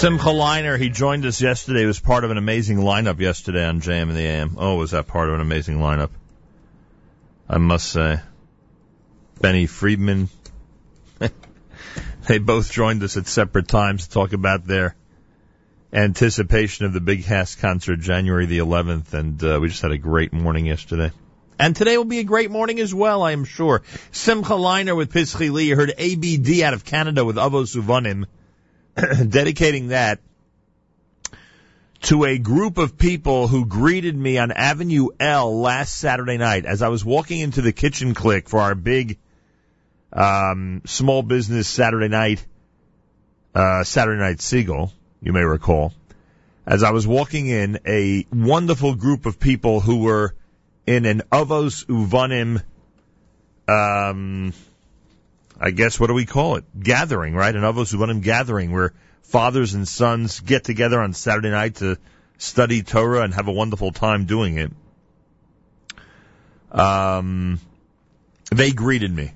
Simcha Leiner, he joined us yesterday. He was part of an amazing lineup yesterday on JM and the AM. Oh, was that part of an amazing lineup? I must say. Benny Friedman. they both joined us at separate times to talk about their anticipation of the Big HASC concert January the 11th, and uh, we just had a great morning yesterday. And today will be a great morning as well, I am sure. Simcha Leiner with Pischi. You heard ABD out of Canada with Avos Uvanim, dedicating that to a group of people who greeted me on Avenue L last Saturday night as I was walking into the Kitchen Clique for our big um, small business Saturday night, uh, Saturday night Segal, you may recall. as I was walking in, a wonderful group of people who were in an Avos Uvanim, um, I guess, what do we call it? Gathering, right? An Avos Uvanim gathering where fathers and sons get together on Saturday night to study Torah and have a wonderful time doing it. Um, they greeted me.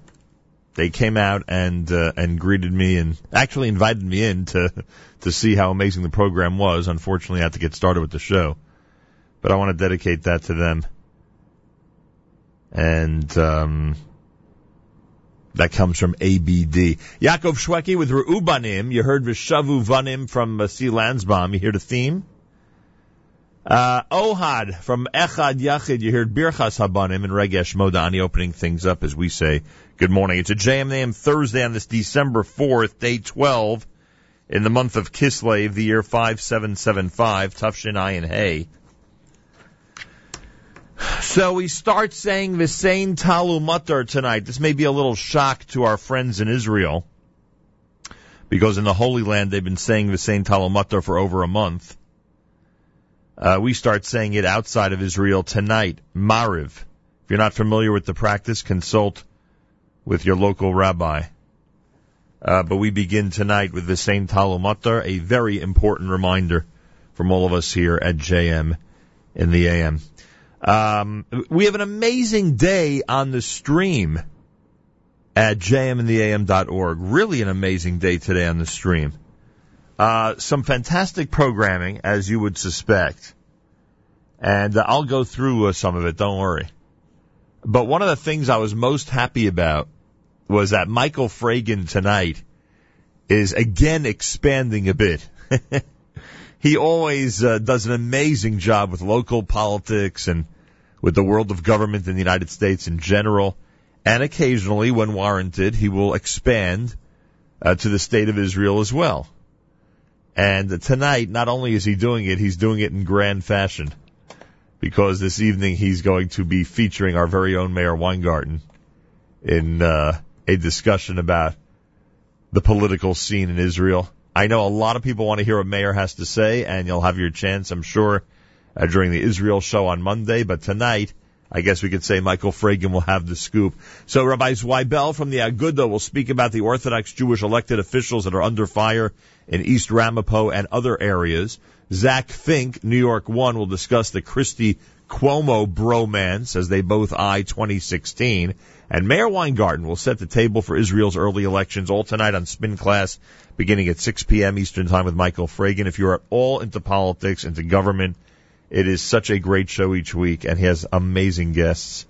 They came out and uh, and greeted me and actually invited me in to to see how amazing the program was. Unfortunately, I had to get started with the show, but I want to dedicate that to them. And um, that comes from ABD. Yaakov Shwekey with Reubanim. You heard Vishavu Vanim from uh, C. Lanzbom. You hear the theme? Uh, Ohad from Echad Yachid. You heard Birchas Habanim and Regesh Modani opening things up as we say good morning. It's a JMNAM Thursday on this December 4th, day 12 in the month of Kislev, the year 5775, Tufshin Ayin Hay. So we start saying Visain Talu Mutter tonight. This may be a little shock to our friends in Israel because in the Holy Land they've been saying Visain Talu Mutter for over a month. Uh, we start saying it outside of Israel tonight. Mariv. If you're not familiar with the practice, consult with your local rabbi. Uh, but we begin tonight with the same Talumatar, a very important reminder from all of us here at JM in the AM. Um, we have an amazing day on the stream at jmintheam.org. Really an amazing day today on the stream. Uh, some fantastic programming, as you would suspect. And uh, I'll go through uh, some of it, don't worry. But one of the things I was most happy about was that Michael Fragin tonight is again expanding a bit. he always uh, does an amazing job with local politics and with the world of government in the United States in general. And occasionally, when warranted, he will expand uh, to the state of Israel as well. And tonight, not only is he doing it, he's doing it in grand fashion. Because this evening he's going to be featuring our very own Meir Weingarten in uh, a discussion about the political scene in Israel. I know a lot of people want to hear what Meir has to say, and you'll have your chance, I'm sure, uh, during the Israel show on Monday. But tonight, I guess we could say Michael Fragin will have the scoop. So Rabbi Zwiebel from the Aguda will speak about the Orthodox Jewish elected officials that are under fire in East Ramapo and other areas. Zach Fink, New York One, will discuss the Christie Cuomo bromance as they both eye 2016. And Meir Weingarten will set the table for Israel's early elections all tonight on Spin Class beginning at 6 p.m. Eastern Time with Michael Fragin. If you're at all into politics, into government, it is such a great show each week and he has amazing guests.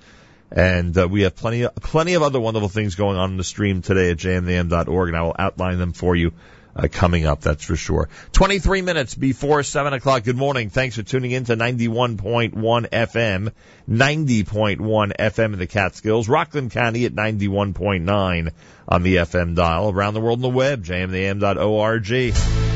And uh, we have plenty of, plenty of other wonderful things going on in the stream today at jmnam.org and I will outline them for you uh, coming up, that's for sure. 23 minutes before 7 o'clock. Good morning. Thanks for tuning in to 91.1 FM, 90.1 FM in the Catskills, Rockland County at 91.9 on the FM dial, around the world on the web, jmnam.org.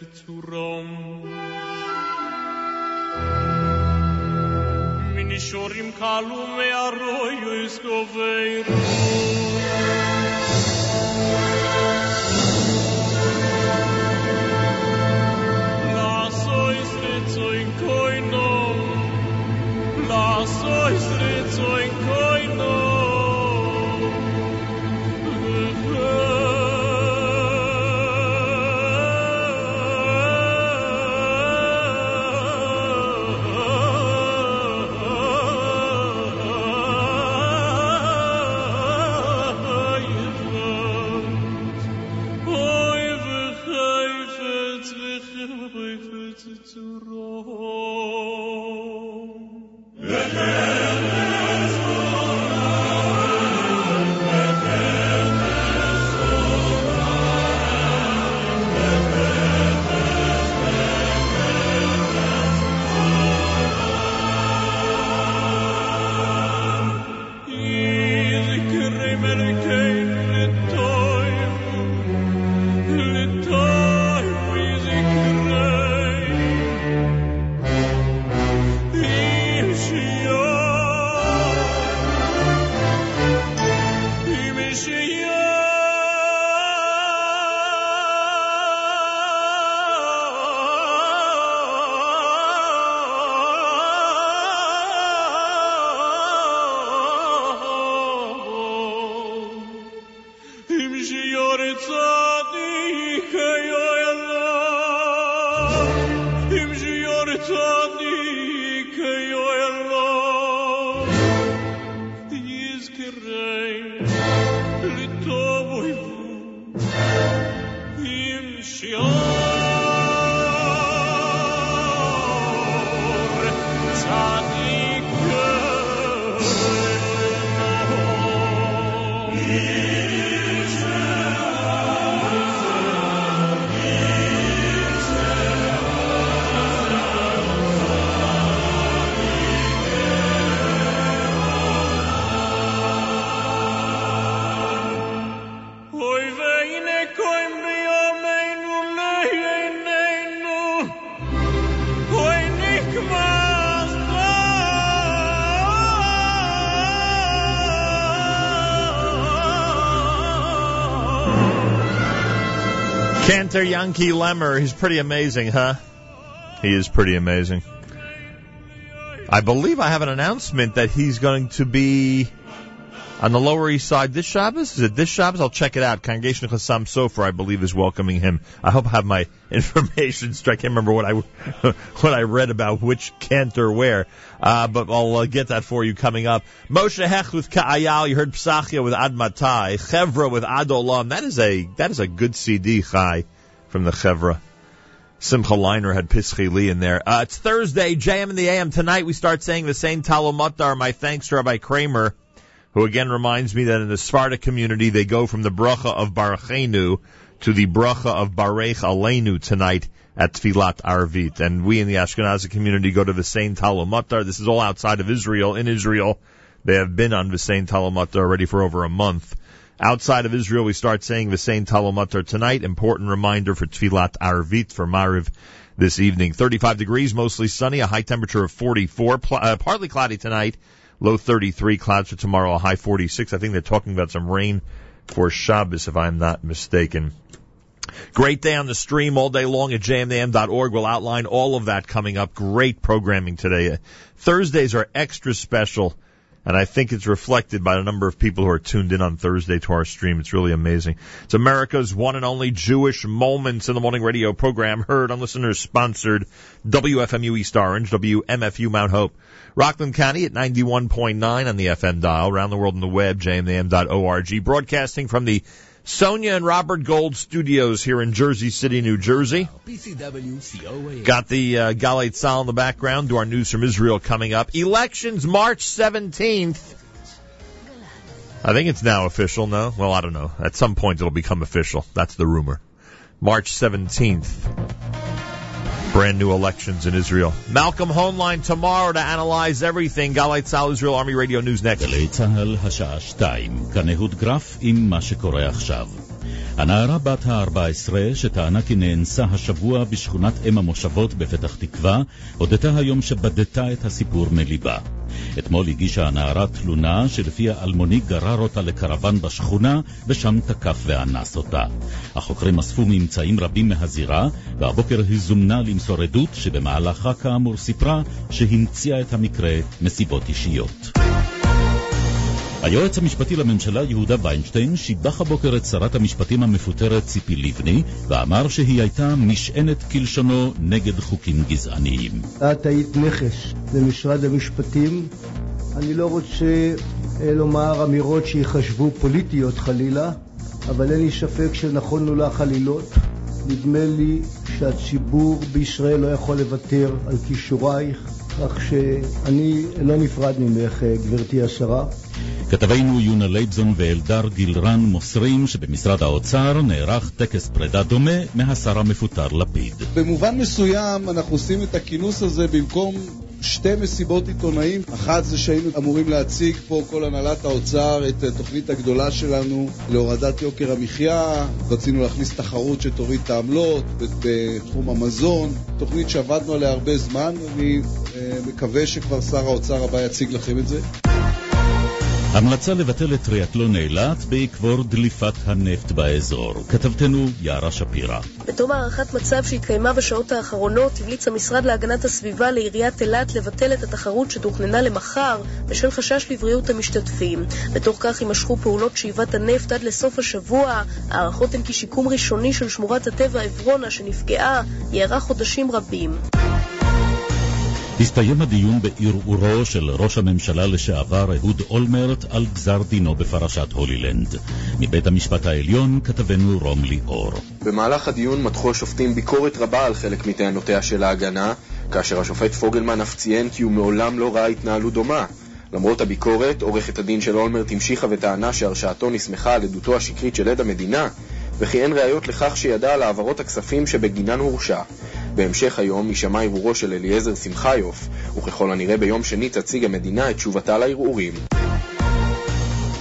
vechefet Cantor Yankee Lemmer, he's pretty amazing, huh? He is pretty amazing. I believe I have an announcement that he's going to be on the Lower East Side this Shabbos. Is it this Shabbos? I'll check it out. Congregation of Chassam Sofer, I believe, is welcoming him. I hope I have my information straight. I can't remember what I what I read about which cantor where, uh, but I'll uh, get that for you coming up. Moshe Hecht with Ka'ayal. You heard Psachia with Ad Matai. Chevra with Ad Olam. That is a that is a good CD, Chai, from the Chevra. Simcha Leiner had Pischi Lee in there. Uh, it's Thursday, JM in the AM. Tonight we start saying the same Talomatar. My thanks to Rabbi Kramer, who again reminds me that in the Sephardi community they go from the bracha of Barachenu to the bracha of Barech Aleinu tonight at Tfilat Arvit. And we in the Ashkenazi community go to the same Talomatar. This is all outside of Israel. In Israel, they have been on Visain Talomatar already for over a month. Outside of Israel, we start saying Visain Talomatar tonight. Important reminder for Tfilat Arvit for Mariv this evening. 35 degrees, mostly sunny, a high temperature of 44, pl- uh, partly cloudy tonight, low 33, clouds for tomorrow, a high 46. I think they're talking about some rain for Shabbos, if I'm not mistaken. Great day on the stream all day long at jmam.org. We'll outline all of that coming up. Great programming today. Thursdays are extra special, and I think it's reflected by the number of people who are tuned in on Thursday to our stream. It's really amazing. It's America's one and only Jewish Moments in the Morning radio program, heard on listeners sponsored WFMU East Orange, WMFU Mount Hope. Rockland County at 91.9 on the FM dial, around the world on the web, jmam.org, broadcasting from the Sonia and Robert Gold studios here in Jersey City, New Jersey. Got the uh, Galei Tzahal in the background. Do our news from Israel coming up. Elections March 17th. I think it's now official, no? Well, I don't know. At some point it'll become official. That's the rumor. March 17th brand new elections in Israel. Malcolm Hoenlein tomorrow to analyze everything. Galei Tzahal Israel Army Radio News next. אתמול הגישה הנערה תלונה שלפיה אלמוני גרר אותה לקרוון בשכונה, ושם תקף ואנס אותה. החוקרים אספו ממצאים רבים מהזירה, והבוקר היא זומנה למסור עדות שבמהלכה כאמור סיפרה שהמציאה את המקרה מסיבות אישיות. היועץ המשפטי לממשלה יהודה ויינשטיין שיבח הבוקר את שרת המשפטים המפוטרת ציפי לבני ואמר שהיא הייתה משענת כלשונו נגד חוקים גזעניים. את היית נכס למשרד המשפטים. אני לא רוצה אה, לומר אמירות שיחשבו פוליטיות חלילה, אבל אין לי ספק שנכונו לך עלילות. נדמה לי שהציבור בישראל לא יכול לוותר על כישורייך, כך שאני לא נפרד ממך, אה, גברתי השרה. כתבינו יונה לייבזון ואלדר גילרן מוסרים שבמשרד האוצר נערך טקס פרידה דומה מהשר המפוטר לפיד. במובן מסוים אנחנו עושים את הכינוס הזה במקום שתי מסיבות עיתונאים. אחת זה שהיינו אמורים להציג פה כל הנהלת האוצר את התוכנית הגדולה שלנו להורדת יוקר המחיה. רצינו להכניס תחרות שתוריד את העמלות בתחום המזון. תוכנית שעבדנו עליה הרבה זמן. אני אה, מקווה שכבר שר האוצר הבא יציג לכם את זה. המלצה לבטל את טריאטלון אילת בעקבות דליפת הנפט באזור. כתבתנו יערה שפירא. בתום הערכת מצב שהתקיימה בשעות האחרונות, המליץ המשרד להגנת הסביבה לעיריית אילת לבטל את התחרות שתוכננה למחר בשל חשש לבריאות המשתתפים. בתוך כך יימשכו פעולות שאיבת הנפט עד לסוף השבוע. הערכות הן כי שיקום ראשוני של שמורת הטבע עברונה שנפגעה יארך חודשים רבים. הסתיים הדיון בערעורו של ראש הממשלה לשעבר אהוד אולמרט על גזר דינו בפרשת הולילנד. מבית המשפט העליון כתבנו רום ליאור. במהלך הדיון מתחו השופטים ביקורת רבה על חלק מטענותיה של ההגנה, כאשר השופט פוגלמן אף ציין כי הוא מעולם לא ראה התנהלות דומה. למרות הביקורת, עורכת הדין של אולמרט המשיכה וטענה שהרשעתו נסמכה על עדותו השקרית של עד המדינה, וכי אין ראיות לכך שידע על העברות הכספים שבגינן הורשע. בהמשך היום יישמע ערעורו של אליעזר שמחיוף, וככל הנראה ביום שני תציג המדינה את תשובתה לערעורים.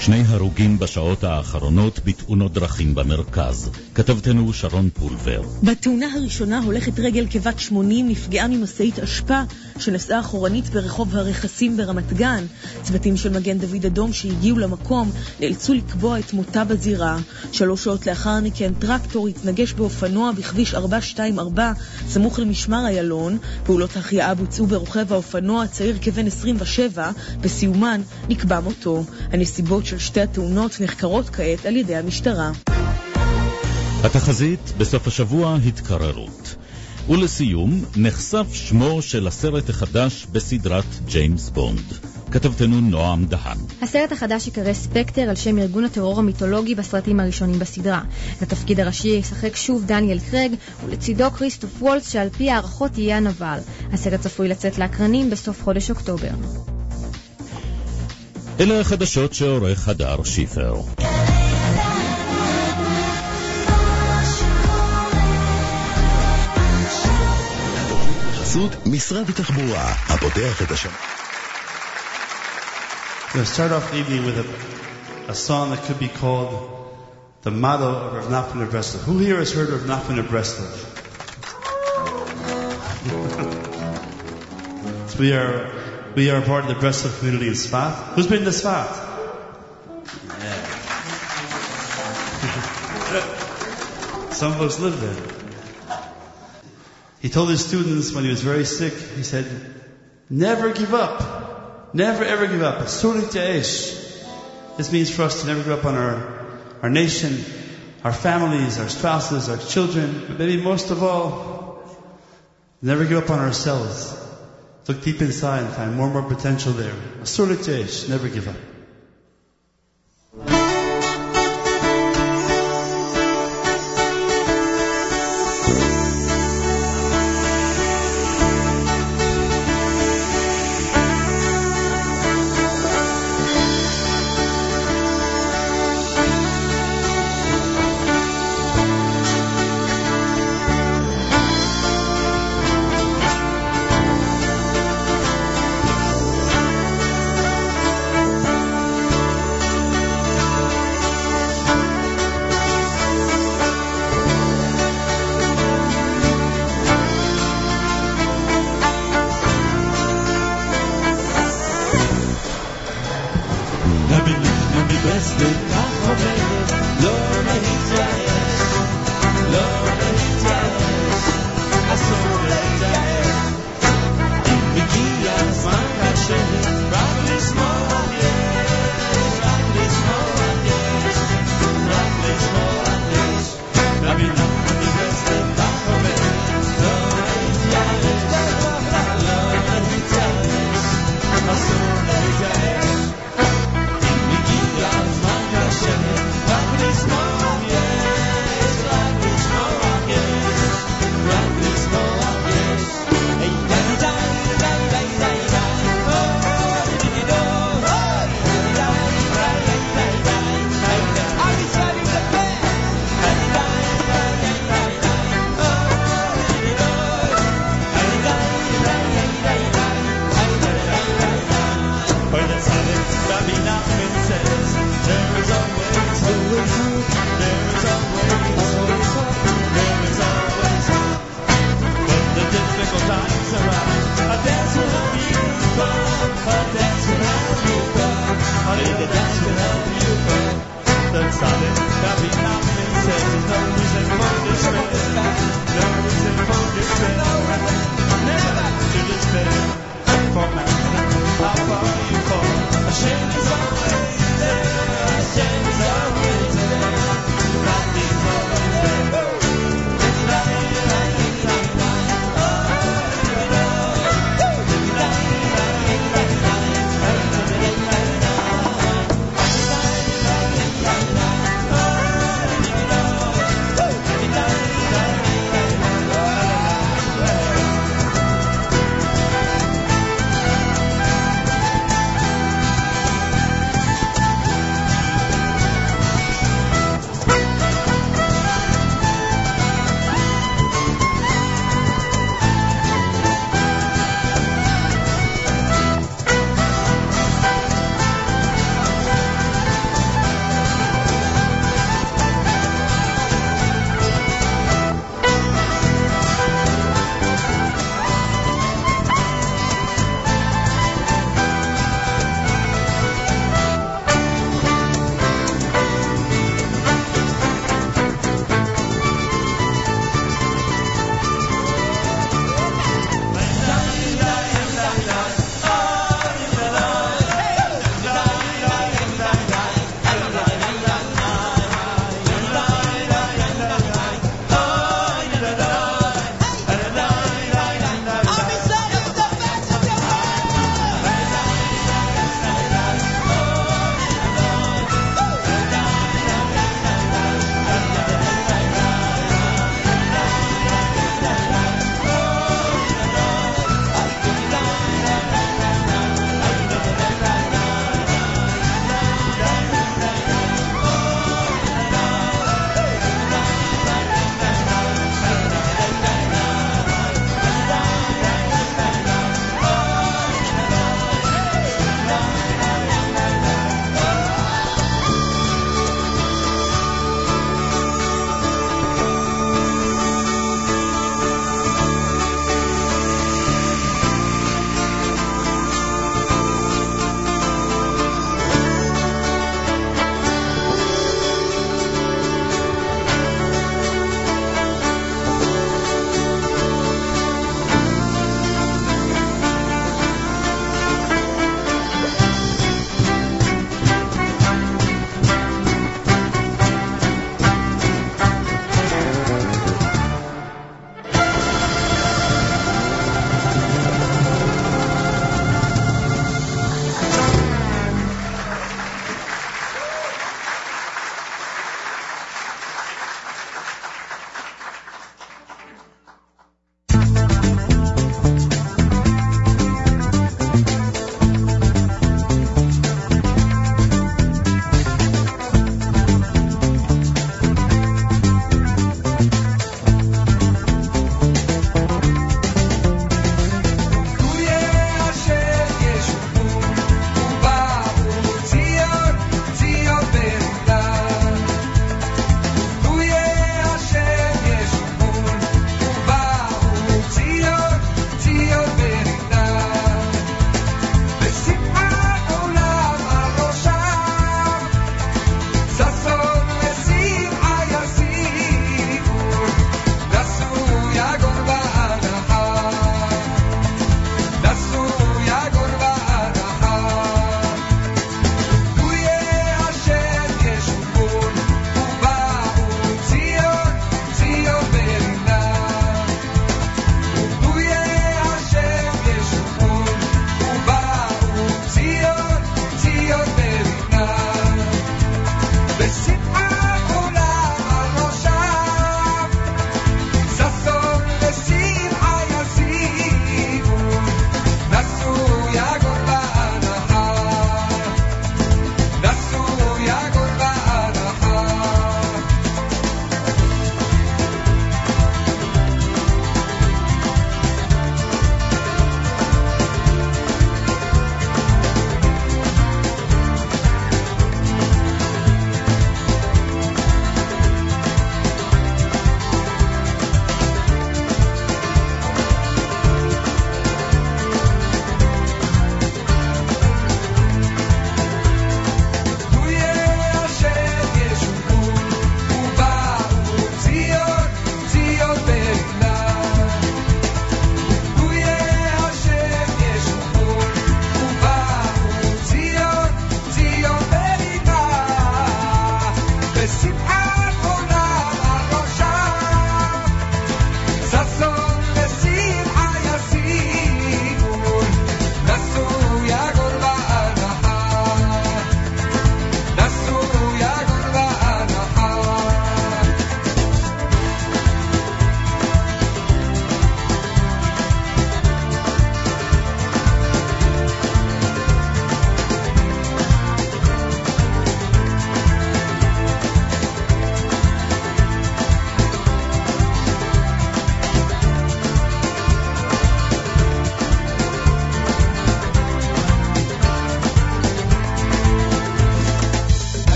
שני הרוגים בשעות האחרונות בתאונות דרכים במרכז. כתבתנו שרון פולבר. בתאונה הראשונה הולכת רגל כבת 80 נפגעה ממשאית אשפה שנסעה אחורנית ברחוב הרכסים ברמת גן. צוותים של מגן דוד אדום שהגיעו למקום נאלצו לקבוע את מותה בזירה. שלוש שעות לאחר מכן טרקטור התנגש באופנוע בכביש 424 סמוך למשמר איילון. פעולות החייאה בוצעו ברוכב האופנוע הצעיר כבן 27, בסיומן נקבע מותו. הנסיבות של שתי התאונות נחקרות כעת על ידי המשטרה. התחזית בסוף השבוע התקררות. ולסיום, נחשף שמו של הסרט החדש בסדרת ג'יימס בונד. כתבתנו נועם דהן. הסרט החדש יקרא ספקטר על שם ארגון הטרור המיתולוגי בסרטים הראשונים בסדרה. לתפקיד הראשי ישחק שוב דניאל קרג, ולצידו כריסטוף וולץ שעל פי הערכות יהיה הנבל. הסרט צפוי לצאת לאקרנים בסוף חודש אוקטובר. אלה החדשות שעורך הדר שיפר. בחסות משרד התחבורה, הפותח את השנה. We'll start off the evening with a, a song that could be called The Motto of Rav Nachman of Breslov. Who here has heard of Nachman of Breslov? so we are we are part of the Breslov community in Sfat. Who's been to Sfat? Yeah. Some of us live there. He told his students when he was very sick, he said, never give up. Never ever give up. Surik This means for us to never give up on our, our nation, our families, our spouses, our children, but maybe most of all, never give up on ourselves. Look deep inside and find more and more potential there. Surik Never give up.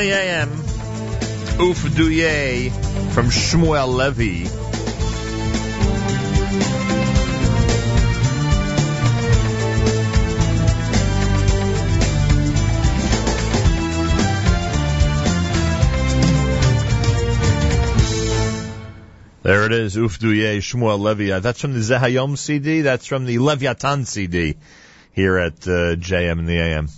The AM. Oof Duye from Shmuel Levy. There it is, Uf Duye, Shmuel Levy. Uh, That's from the Zehayom CD. That's from the Leviathan CD here at uh, JM and the AM.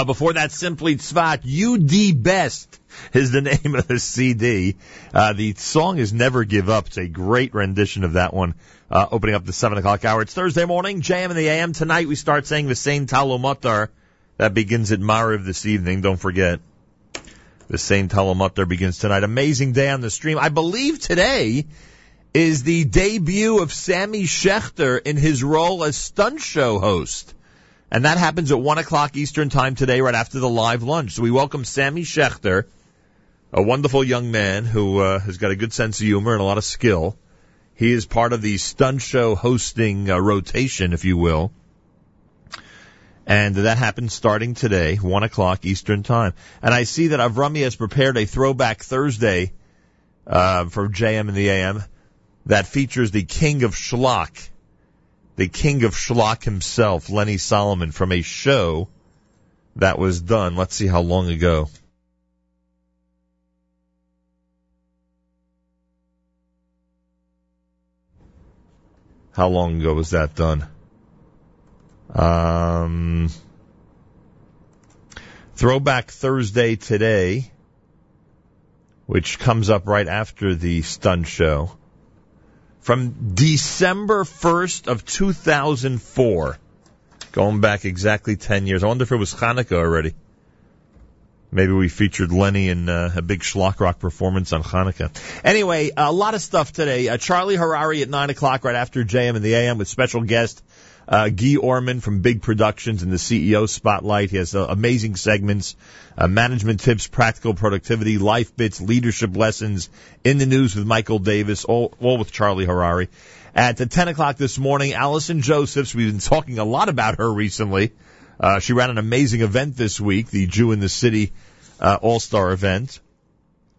Uh, before that, Simply Tzvat, UD Best is the name of the CD. Uh, the song is Never Give Up. It's a great rendition of that one, uh, opening up the 7 o'clock hour. It's Thursday morning, JM in the AM. Tonight we start saying the same Talumatar. That begins at Mariv this evening, don't forget. The same Talumatar begins tonight. Amazing day on the stream. I believe today is the debut of Sammy Schechter in his role as stunt show host. And that happens at 1 o'clock Eastern Time today, right after the live lunch. So we welcome Sammy Schechter, a wonderful young man who uh, has got a good sense of humor and a lot of skill. He is part of the stunt show hosting uh, rotation, if you will. And that happens starting today, 1 o'clock Eastern Time. And I see that Avrami has prepared a throwback Thursday uh, for JM and the AM that features the king of schlock the king of schlock himself, Lenny Solomon, from a show that was done. Let's see how long ago. How long ago was that done? Um, Throwback Thursday today, which comes up right after the stunt show from December 1st of 2004. Going back exactly 10 years. I wonder if it was Hanukkah already. Maybe we featured Lenny in uh, a big schlock rock performance on Hanukkah. Anyway, a lot of stuff today. Uh, Charlie Harari at 9 o'clock right after JM and the AM with special guest uh, Guy Orman from Big Productions in the CEO Spotlight. He has uh, amazing segments, uh, management tips, practical productivity, life bits, leadership lessons, in the news with Michael Davis, all, all with Charlie Harari. At the 10 o'clock this morning, Allison Josephs, we've been talking a lot about her recently. Uh, she ran an amazing event this week, the Jew in the City uh, All-Star event.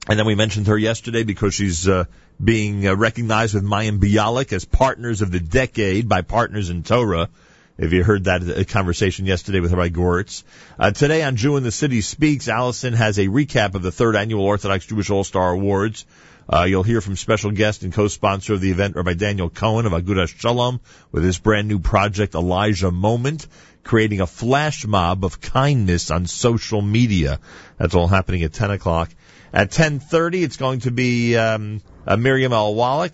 And then we mentioned her yesterday because she's uh, being uh, recognized with Mayim Bialik as Partners of the Decade by Partners in Torah. If you heard that uh, conversation yesterday with Rabbi Goritz. Uh, today on Jew in the City Speaks, Allison has a recap of the third annual Orthodox Jewish All-Star Awards. Uh, you'll hear from special guest and co-sponsor of the event, Rabbi Daniel Cohen of Agudas Shalom, with his brand new project, Elijah Moment, creating a flash mob of kindness on social media. That's all happening at 10 o'clock. At 10:30, it's going to be um, uh, Miriam L. Wallach.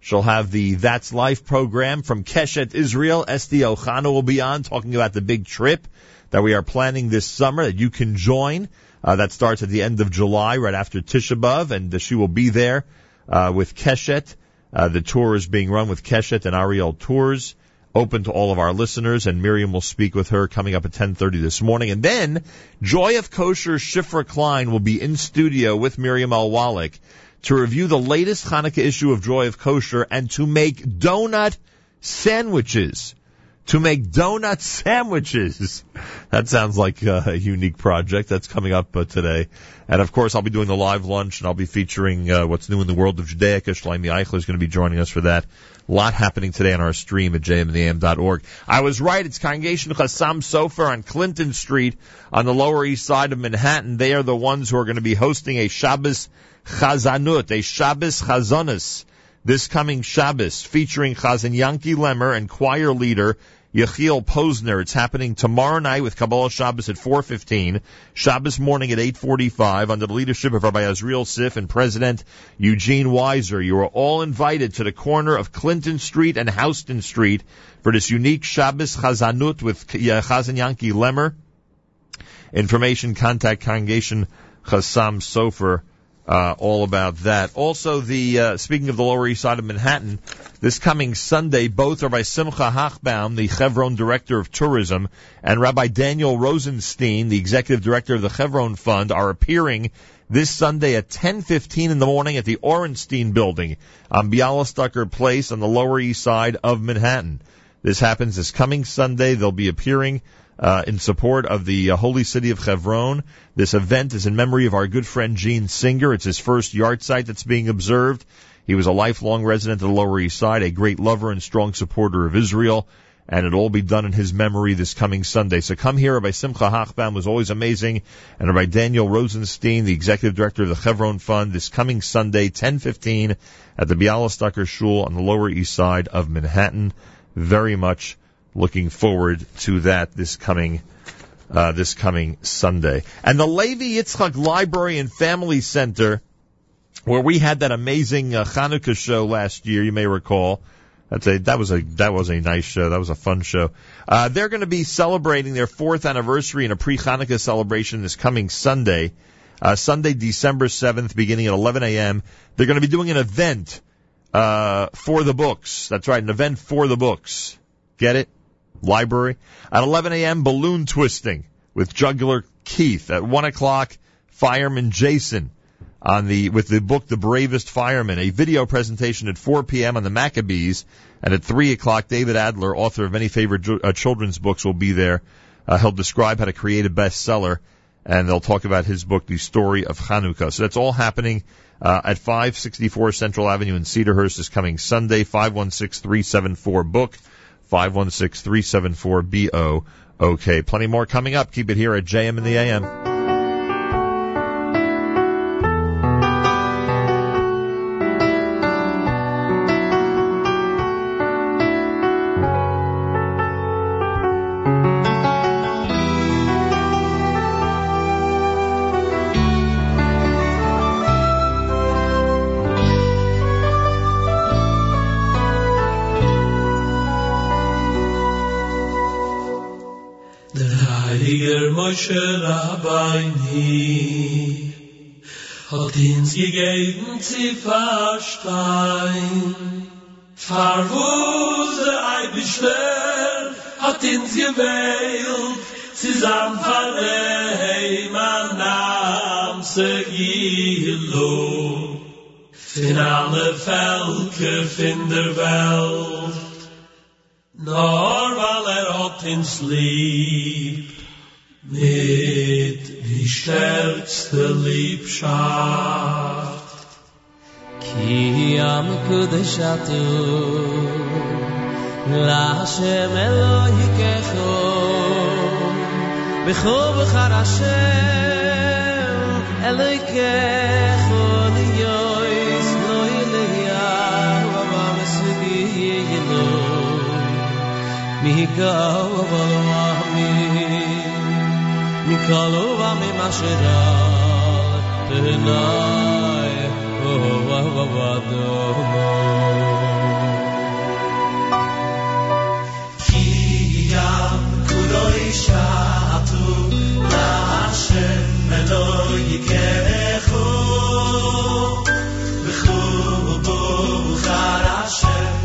She'll have the That's Life program from Keshet Israel. Esti Ochana will be on talking about the big trip that we are planning this summer that you can join. Uh, that starts at the end of July, right after Tisha B'av, and uh, she will be there uh, with Keshet. Uh, the tour is being run with Keshet and Ariel Tours open to all of our listeners, and Miriam will speak with her coming up at 10:30 this morning. And then Joy of Kosher Shifra Klein will be in studio with Miriam L. Wallach to review the latest Hanukkah issue of Joy of Kosher and to make donut sandwiches. To make donut sandwiches. That sounds like a unique project. That's coming up uh, today. And of course, I'll be doing the live lunch and I'll be featuring uh, what's new in the world of Judaica. Shlomi Eichler is going to be joining us for that. A lot happening today on our stream at jmandam.org. I was right. It's Congregation Chassam Sofer on Clinton Street on the Lower East Side of Manhattan. They are the ones who are going to be hosting a Shabbos Chazanut, a Shabbos Chazonis this coming Shabbos featuring Chazan Yankee Lemmer and choir leader Yechiel Posner. It's happening tomorrow night with Kabbalah Shabbos at 4.15, Shabbos morning at 8.45 under the leadership of Rabbi Azriel Sif and President Eugene Weiser. You are all invited to the corner of Clinton Street and Houston Street for this unique Shabbos Chazanut with uh, Chazan Yankee Lemmer. Information, contact Congregation Chassam Sofer. Uh, all about that. Also, the uh, speaking of the Lower East Side of Manhattan, this coming Sunday, both Rabbi Simcha Hochbaum, the Chevron Director of Tourism, and Rabbi Daniel Rosenstein, the Executive Director of the Chevron Fund, are appearing this Sunday at 10:15 in the morning at the Orenstein Building on Bialystoker Place on the Lower East Side of Manhattan. This happens this coming Sunday. They'll be appearing uh, in support of the uh, holy city of Hebron. This event is in memory of our good friend Gene Singer. It's his first yahrzeit that's being observed. He was a lifelong resident of the Lower East Side, a great lover and strong supporter of Israel, and it'll all be done in his memory this coming Sunday. So come here. Rabbi Simcha Hochbaum was always amazing, and Rabbi Daniel Rosenstein, the executive director of the Chevron Fund, this coming Sunday, 10:15, at the Bialystoker Shul on the Lower East Side of Manhattan. Very much looking forward to that this coming uh, this coming Sunday. And the Levi Yitzchak Library and Family Center, where we had that amazing uh, Hanukkah show last year, you may recall. That's a that was a that was a nice show. That was a fun show. Uh, they're going to be celebrating their fourth anniversary in a pre-Hanukkah celebration this coming Sunday, uh, Sunday December seventh, beginning at 11 a.m. They're going to be doing an event uh, for the books. That's right, an event for the books. Get it? Library at 11 a.m. Balloon twisting with juggler Keith at one o'clock. Fireman Jason on the with the book The Bravest Fireman, a video presentation at 4 p.m. on the Maccabees, and at 3 o'clock, David Adler, author of many favorite uh, children's books, will be there. Uh, he'll describe how to create a bestseller, and they'll talk about his book, The Story of Hanukkah. So that's all happening uh, at 564 Central Avenue in Cedarhurst this coming Sunday, 516-374-BOOK, 516-374-BO. Okay, plenty more coming up. Keep it here at JM in the AM. Moshe Rabbeini hat uns gegeben zu verstehen. Farvus der Eibischter hat uns gewählt, zusammen verleih man nam se Gilo. Fin alle Völker fin der Welt, nor weil er hat ins Lieb, mit die stärkste liebschaft. Ki am kudeshat la shem eloy kecho bkhov kharashe eloy kecho di yois loy leya va va mesdi מקלו וממשרה תנאי oh, oh, oh, oh, כי ים קודשתו להשם אלוהיקךו בכו בחר השם אלוהיקךו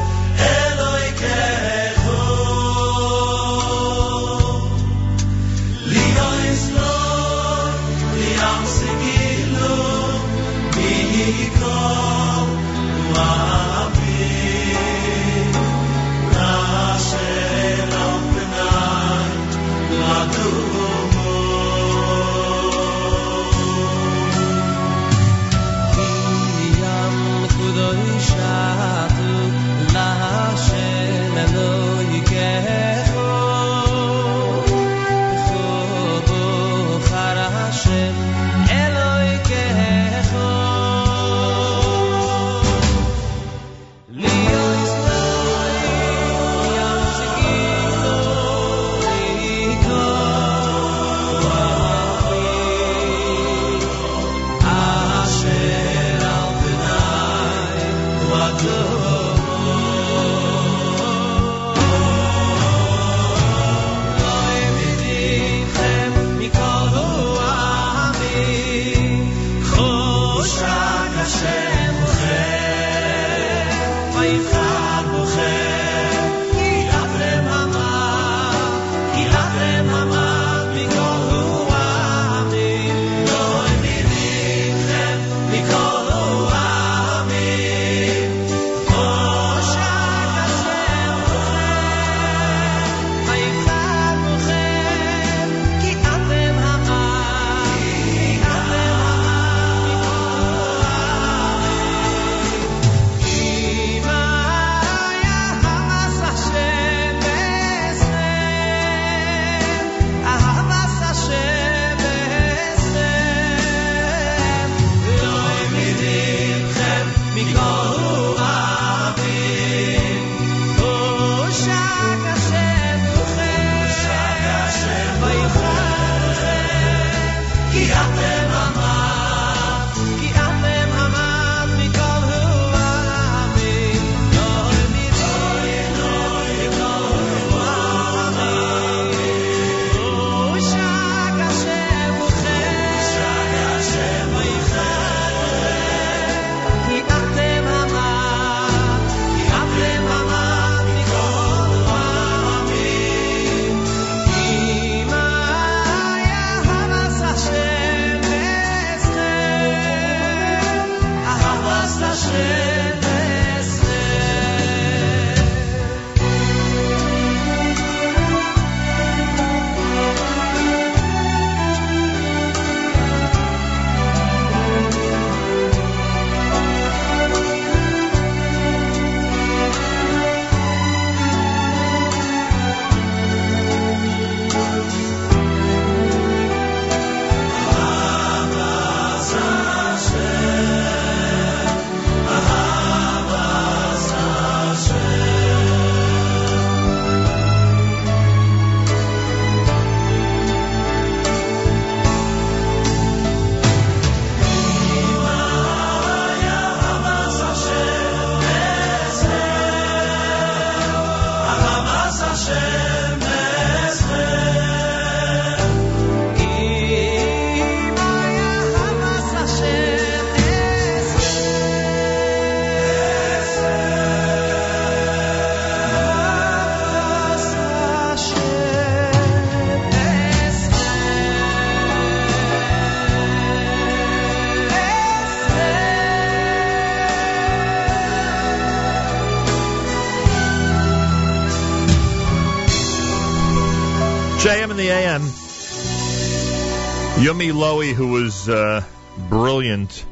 Yumi Lowy, who was uh, brilliant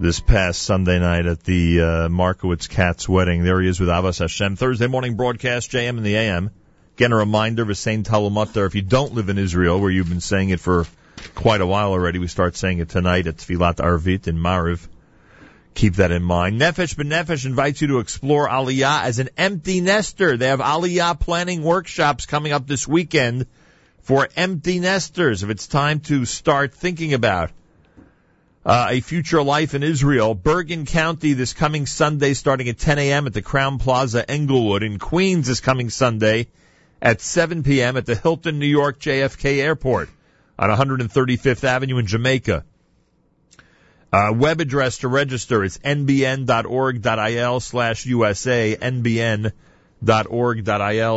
this past Sunday night at the uh, Markowitz Cats wedding. There he is with Avas Hashem. Thursday morning broadcast, JM in the AM. Again, a reminder of Saint Talmutar. If you don't live in Israel, where you've been saying it for quite a while already, we start saying it tonight at Tfilat Arvit in Mariv. Keep that in mind. Nefesh B'Nefesh invites you to explore Aliyah as an empty nester. They have Aliyah planning workshops coming up this weekend for empty nesters. If it's time to start thinking about uh, a future life in Israel, Bergen County this coming Sunday starting at 10 a.m. at the Crowne Plaza Englewood. In Queens this coming Sunday at 7 p.m. at the Hilton New York JFK Airport on 135th Avenue in Jamaica. Uh, web address to register is nbn.org.il slash USA, nbn.org.il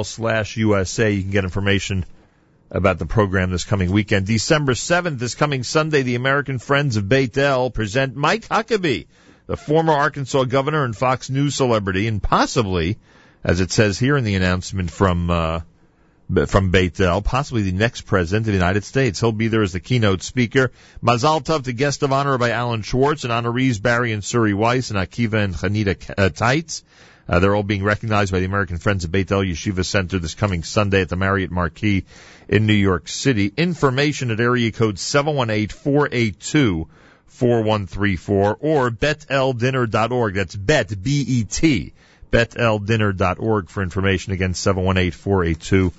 slash USA. You can get information about the program this coming weekend. December 7th, this coming Sunday, the American Friends of Beit present Mike Huckabee, the former Arkansas governor and Fox News celebrity, and possibly, as it says here in the announcement from, uh, from Beit possibly the next president of the United States. He'll be there as the keynote speaker. Mazal Tov to guest of honor by Alan Schwartz and honorees Barry and Suri Weiss and Akiva and Chanita uh, Tights. Uh, they're all being recognized by the American Friends of Beit El Yeshiva Center this coming Sunday at the Marriott Marquis in New York City. Information at area code 718-482-4134 or beteldinner.org. That's bet, B-E-T, beteldinner.org for information. Again, 718-482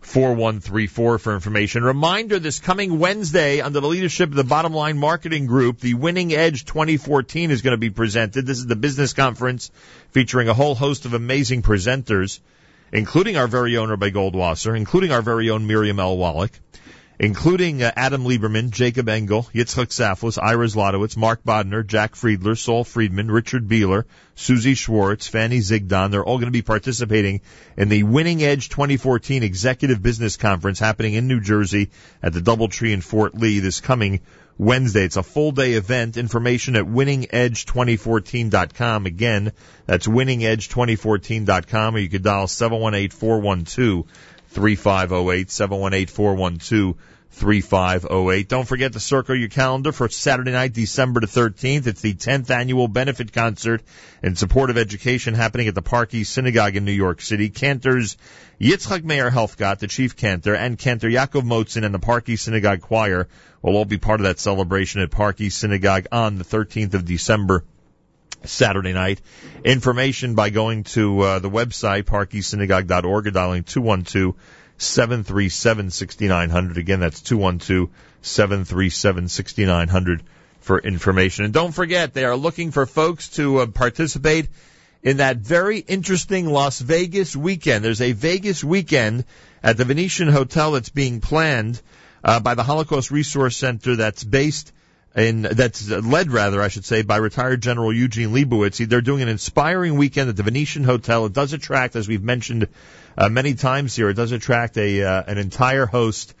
4134 for information. Reminder this coming Wednesday, under the leadership of the Bottom Line Marketing Group, the Winning Edge 2014 is going to be presented. This is the business conference featuring a whole host of amazing presenters, including our very own Rabbi Goldwasser, including our very own Miriam L. Wallach, including uh, Adam Lieberman, Jacob Engel, Yitzchak Saflis, Ira Zlotowitz, Mark Bodner, Jack Friedler, Saul Friedman, Richard Beeler, Susie Schwartz, Fanny Zigdon. They're all going to be participating in the Winning Edge 2014 Executive Business Conference happening in New Jersey at the Doubletree in Fort Lee this coming Wednesday. It's a full day event. Information at winningedge2014.com. Again, that's winningedge2014.com or you could dial 718 412 3508 718 412 3508. Don't forget to circle your calendar for Saturday night, December the 13th. It's the 10th annual benefit concert in support of education happening at the Park East Synagogue in New York City. Cantors Yitzchak Meir Helfgott, the chief cantor, and cantor Yaakov Motzen and the Park East Synagogue Choir will all be part of that celebration at Park East Synagogue on the 13th of December. Saturday night. Information by going to uh, the website, parkeastsynagogue.org or dialing 212 737 6900. Again, that's 212 737 6900 for information. And don't forget, they are looking for folks to uh, participate in that very interesting Las Vegas weekend. There's a Vegas weekend at the Venetian Hotel that's being planned uh, by the Holocaust Resource Center that's based in that's led rather I should say by retired General Eugene Leibowitz. They're doing an inspiring weekend at the Venetian Hotel. It does attract, as we've mentioned uh, many times here, it does attract a uh, an entire host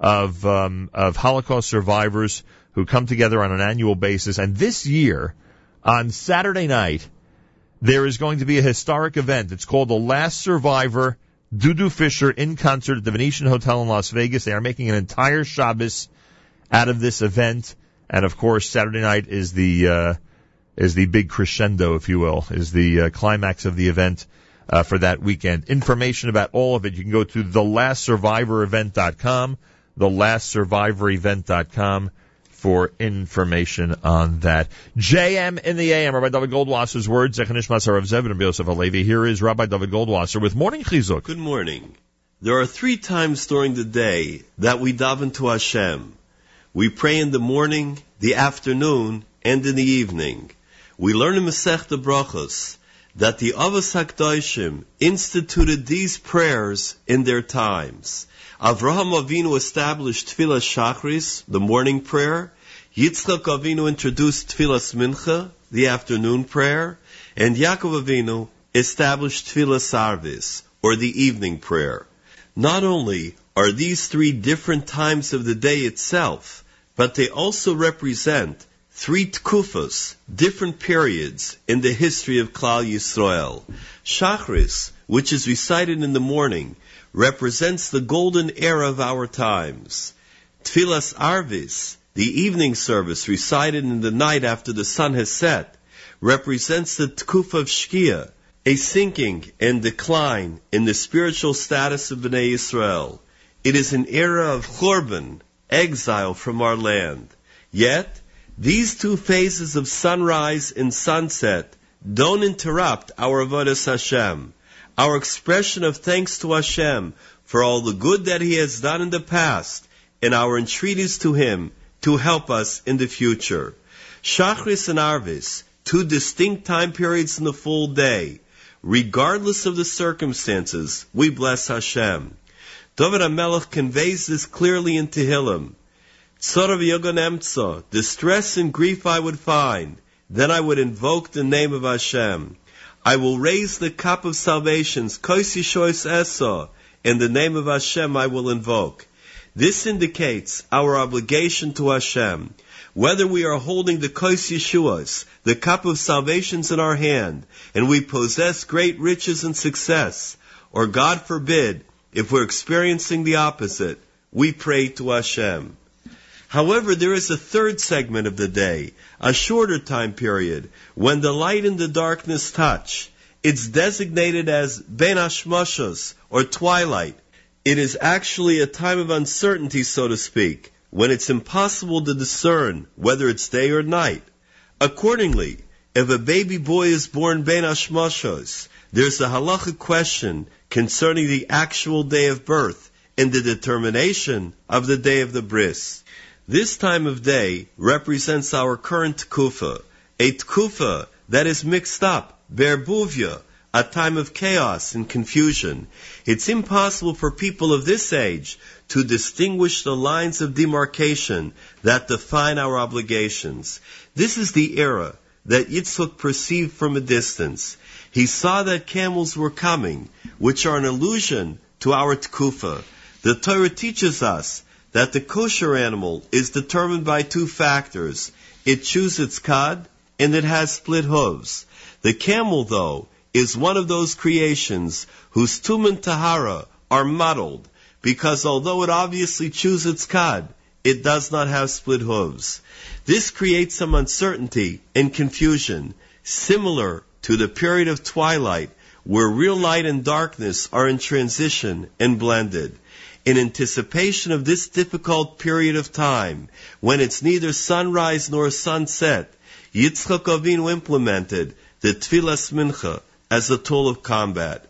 of um, of Holocaust survivors who come together on an annual basis. And this year, on Saturday night, there is going to be a historic event. It's called The Last Survivor. Dudu Fisher in concert at the Venetian Hotel in Las Vegas. They are making an entire Shabbos out of this event. And of course, Saturday night is the, uh, is the big crescendo, if you will, is the uh, climax of the event, uh, for that weekend. Information about all of it, you can go to thelastsurvivorevent.com, thelastsurvivorevent.com for information on that. JM in the AM, Rabbi Dovid Goldwasser's words, Zechanish Masar of Zevin and Yosef Alevi. Here is Rabbi Dovid Goldwasser with Morning Chizuk. Good morning. There are three times during the day that we daven to Hashem. We pray in the morning, the afternoon, and in the evening. We learn in Masechta Brachos that the Avos HaKdoshim instituted these prayers in their times. Avraham Avinu established Tfilas Shachris, the morning prayer. Yitzchak Avinu introduced Tfilas Mincha, the afternoon prayer. And Yaakov Avinu established Tfilas Arvis, or the evening prayer. Not only are these three different times of the day itself, but they also represent three tkufas, different periods in the history of Klal Yisrael. Shachris, which is recited in the morning, represents the golden era of our times. Tfilas Arvis, the evening service recited in the night after the sun has set, represents the Tkuf of Shkia, a sinking and decline in the spiritual status of Bnei Israel. It is an era of Chorban, exile from our land. Yet, these two phases of sunrise and sunset don't interrupt our Avodas Hashem our expression of thanks to Hashem for all the good that He has done in the past, and our entreaties to Him to help us in the future. Shachris and Arvis, two distinct time periods in the full day. Regardless of the circumstances, we bless Hashem. David HaMelech conveys this clearly in Tehillim. Tzorav Yogonemtzo, distress and grief I would find, then I would invoke the name of Hashem. I will raise the cup of salvations, Koisi Shois Esa, in the name of Hashem I will invoke. This indicates our obligation to Hashem. Whether we are holding the Kois Yeshuas, the cup of salvations in our hand, and we possess great riches and success, or God forbid, if we're experiencing the opposite, we pray to Hashem. However, there is a third segment of the day, a shorter time period, when the light and the darkness touch. It's designated as Ben Hashmashos, or twilight. It is actually a time of uncertainty, so to speak, when it's impossible to discern whether it's day or night. Accordingly, if a baby boy is born Ben Hashmashos, there's a halachic question concerning the actual day of birth and the determination of the day of the bris. This time of day represents our current tkufa, a tkufa that is mixed up, berbuvia, a time of chaos and confusion. It's impossible for people of this age to distinguish the lines of demarcation that define our obligations. This is the era that Yitzchak perceived from a distance. He saw that camels were coming, which are an allusion to our tkufa. The Torah teaches us that the kosher animal is determined by two factors. It chews its cud and it has split hooves. The camel, though, is one of those creations whose tum and tahara are muddled because although it obviously chews its cud, it does not have split hooves. This creates some uncertainty and confusion, similar to the period of twilight where real light and darkness are in transition and blended in anticipation of this difficult period of time, when it's neither sunrise nor sunset, Yitzchak Avinu implemented the Tfilas Mincha as a tool of combat.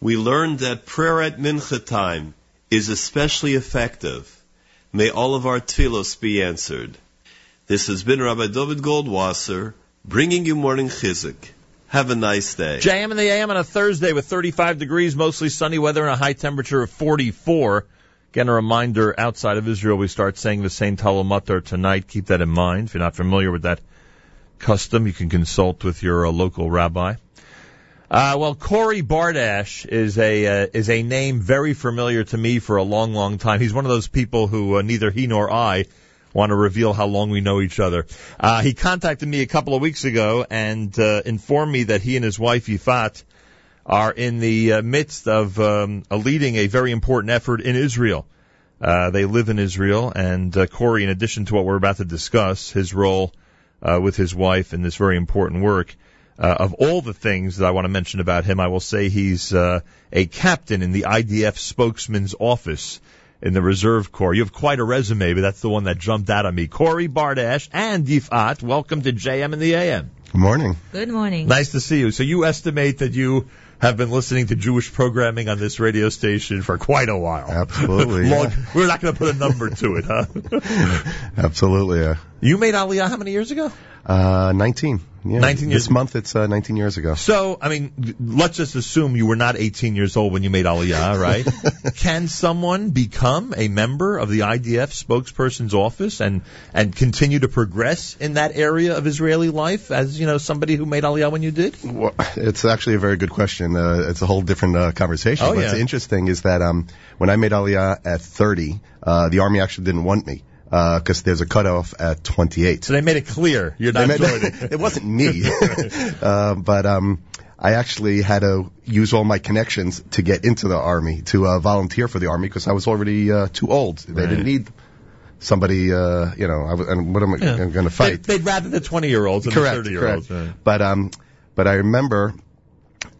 We learned that prayer at Mincha time is especially effective. May all of our tefillos be answered. This has been Rabbi Dovid Goldwasser bringing you morning chizuk. Have a nice day. JM in the AM on a Thursday with 35 degrees, mostly sunny weather and a high temperature of 44. Again, a reminder, outside of Israel, we start saying the same Tal U'Matar tonight. Keep that in mind. If you're not familiar with that custom, you can consult with your uh, local rabbi. Uh, well, Kory Bardash is a uh, is a name very familiar to me for a long, long time. He's one of those people who uh, neither he nor I want to reveal how long we know each other. Uh, he contacted me a couple of weeks ago and uh, informed me that he and his wife Yifat are in the uh, midst of um, leading a very important effort in Israel. Uh, they live in Israel, and uh, Kory, in addition to what we're about to discuss, his role uh, with his wife in this very important work, uh, of all the things that I want to mention about him, I will say he's uh, a captain in the IDF spokesman's office in the Reserve Corps. You have quite a resume, but that's the one that jumped out at me. Kory Bardash and Yifat, welcome to JM and the AM. Good morning. Good morning. Nice to see you. So you estimate that you have been listening to Jewish programming on this radio station for quite a while. Absolutely. Long, yeah. We're not going to put a number to it, huh? Absolutely. Yeah. You made Aliyah how many years ago? Uh, 19. Yeah. 19 years This month it's uh, 19 years ago. So, I mean, let's just assume you were not 18 years old when you made Aliyah, right? Can someone become a member of the IDF spokesperson's office and and continue to progress in that area of Israeli life as you know somebody who made Aliyah when you did? Well, it's actually a very good question. Uh, it's a whole different uh, conversation. Oh, What's yeah. interesting is that um, when I made Aliyah at 30, uh, the Army actually didn't want me because there's a cutoff at 28. So they made it clear you're not made- joining. it wasn't me, uh, but um, I actually had to use all my connections to get into the army, to uh, volunteer for the army, because I was already uh, too old. They Right. didn't need somebody, uh, you know, I was, and what am I Yeah. going to fight? They, would rather the 20 year olds than correct, the 30 year olds. correct. But um, but I remember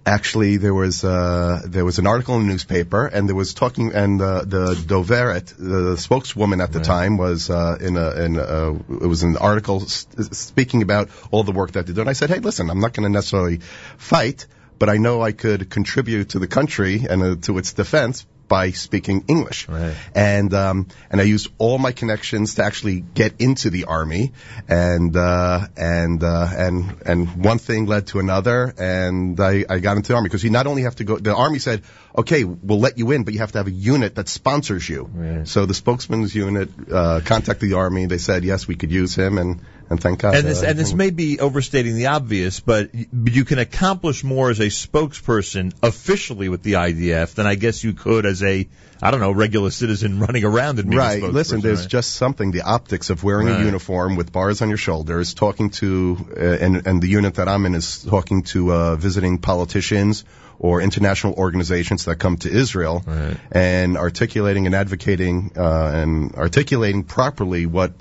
actually there was uh there was an article in the newspaper and there was talking and uh, the Doveret, the spokeswoman at the time, was uh, in a in a, it was an article s- speaking about all the work that they do. And I said, hey, listen, I'm not going to necessarily fight, but I know I could contribute to the country and uh, to its defense by speaking English. Right. And um, and I used all my connections to actually get into the army, and uh, and uh, and and one thing led to another, and I, I got into the army because you not only have to go. The army said, okay, we'll let you in, but you have to have a unit that sponsors you. Right. So the spokesman's unit uh, contacted the army. They said yes, we could use him, and and thank God. And this, uh, and this may be overstating the obvious, but you can accomplish more as a spokesperson officially with the IDF than I guess you could as a, I don't know, regular citizen running around and being a Right. Listen, there's right? just something. The optics of wearing Right. a uniform with bars on your shoulders, talking to, uh, and and the unit that I'm in is talking to uh, visiting politicians or international organizations that come to Israel, Right. and articulating and advocating uh, and articulating properly what.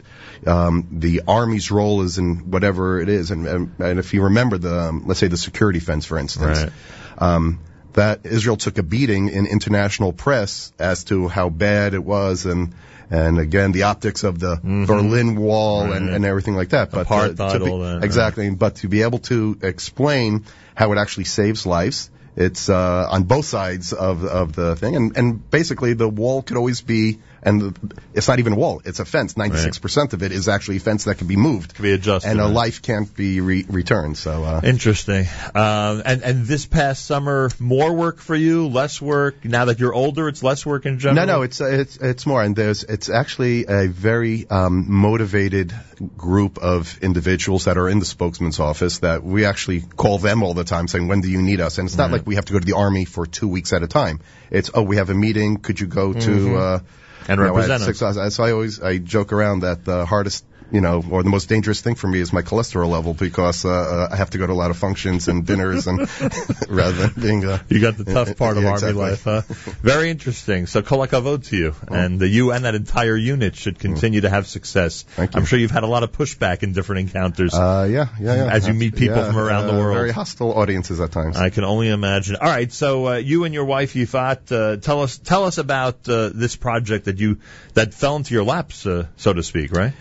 Um, the army's role is in whatever it is, and, and, and if you remember the, um, let's say the security fence, for instance, Right. um, that Israel took a beating in international press as to how bad it was, and and again the optics of the Berlin Wall and, Mm-hmm. Right. and everything like that. But Apartheid, to be- all that, right. exactly. But to be able to explain how it actually saves lives. It's uh, on both sides of of the thing, and and basically the wall could always be, and the, it's not even a wall; it's a fence. Ninety six percent of it is actually a fence that can be moved, Could be adjusted. and a right? life can't be re- returned. So uh, Interesting. Um, and and this past summer, more work for you, less work. Now that you're older, it's less work in general. No, no, it's uh, it's it's more, and there's it's actually a very um, motivated group of individuals that are in the spokesman's office that we actually call them all the time, saying, "When do you need us?" And it's not Right. like we have to go to the army for two weeks at a time. It's oh, we have a meeting. Could you go to Mhm. And you know, represent at six hours? So I always I joke around that the hardest. You know, or the most dangerous thing for me is my cholesterol level because uh, uh, I have to go to a lot of functions and dinners and rather than being. Uh, You got the tough part of Yeah, army life, huh? Very interesting. So kol hakavod to you, and the you and that entire unit should continue to have success. Thank you. I'm sure you've had a lot of pushback in different encounters. Uh, yeah, yeah, yeah. As you meet people Yeah, from around the uh, world. Very hostile audiences at times. I can only imagine. All right, so uh, you and your wife Yifat, uh, tell us tell us about uh, this project that you that fell into your laps, uh, so to speak, right?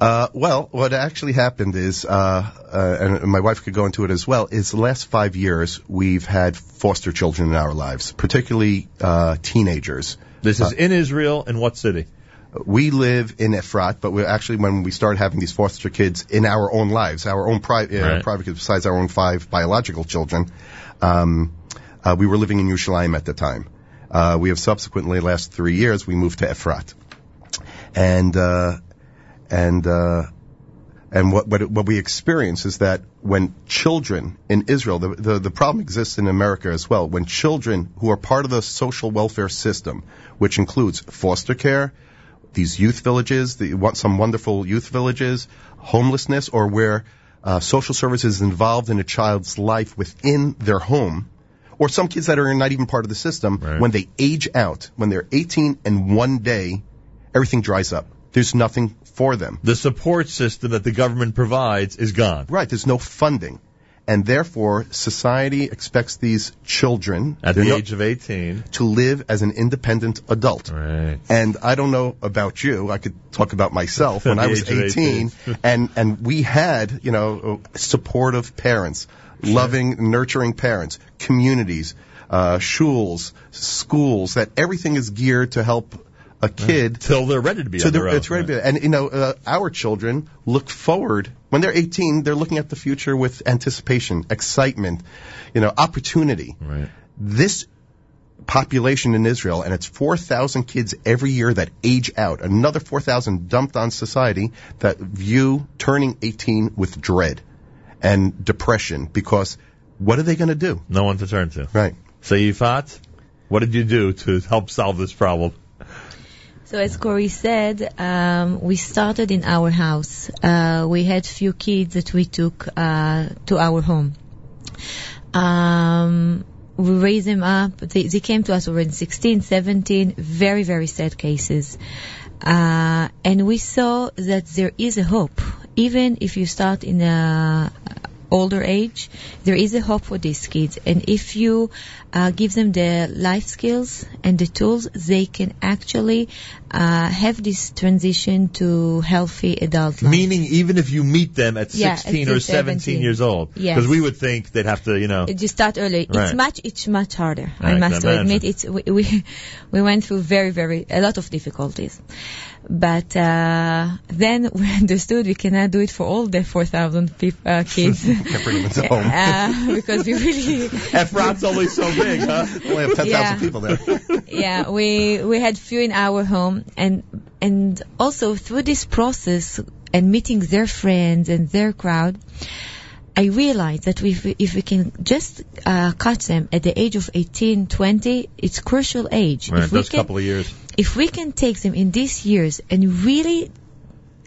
Uh, well, what actually happened is, uh, uh, and my wife could go into it as well, is the last five years we've had foster children in our lives, particularly uh, teenagers. This is in Israel. In what city? We live in Efrat, but we're actually, when we started having these foster kids in our own lives, our own pri- uh, Right. private kids, besides our own five biological children, um, uh, we were living in Yerushalayim at the time. Uh, we have subsequently, last three years, we moved to Efrat, and uh, and uh, and what, what what we experience is that when children in Israel, the, the the problem exists in America as well. When children who are part of the social welfare system, which includes foster care, these youth villages, the, some wonderful youth villages, homelessness, or where uh, social services is involved in a child's life within their home, or some kids that are not even part of the system, when they age out, when they're 18 and one day, everything dries up. There's nothing for them. The support system that the government provides is gone. Right, there's no funding. And therefore, society expects these children At the no- age of 18. to live as an independent adult. Right. And I don't know about you. I could talk about myself when I was 18, 18. and and we had you know supportive parents, loving, nurturing parents, communities, uh, shuls, schools. That everything is geared to help a kid Till they're ready to be to on the, their own. it's ready to be- and you know uh, our children look forward when they're 18 they're looking at the future with anticipation excitement you know opportunity Right. this population in Israel and it's 4,000 kids every year that age out another 4,000 dumped on society that view turning 18 with dread and depression because what are they going to do No one to turn to. right So Yifat, what did you do to help solve this problem? So as Kory said, um, we started in our house. Uh, we had few kids that we took uh, to our home. Um, we raised them up. They, they came to us already 16, 17, very, very sad cases. Uh, and we saw that there is a hope. Even if you start in a older age, there is a hope for these kids. And if you uh, give them the life skills and the tools, they can actually uh, have this transition to healthy adult life. Meaning, even if you meet them at Yeah, 16 at or 17, 17. years old. Yes. Because we would think they'd have to, you know. You start early. Right. It's much, it's much harder. I I, must imagine. admit, it's we, we we went through very, very a lot of difficulties, but uh, then we understood we cannot do it for all the 4,000 peop- uh, kids. Can't bring them into home. uh, because we really Efrat's only so big, huh? only have 10,000 Yeah. people there yeah, we we had few in our home, and and also through this process and meeting their friends and their crowd, I realized that if we, if we can just uh, catch them at the age of 18, 20, it's crucial age. Right, if we can, couple of years. if we can take them in these years and really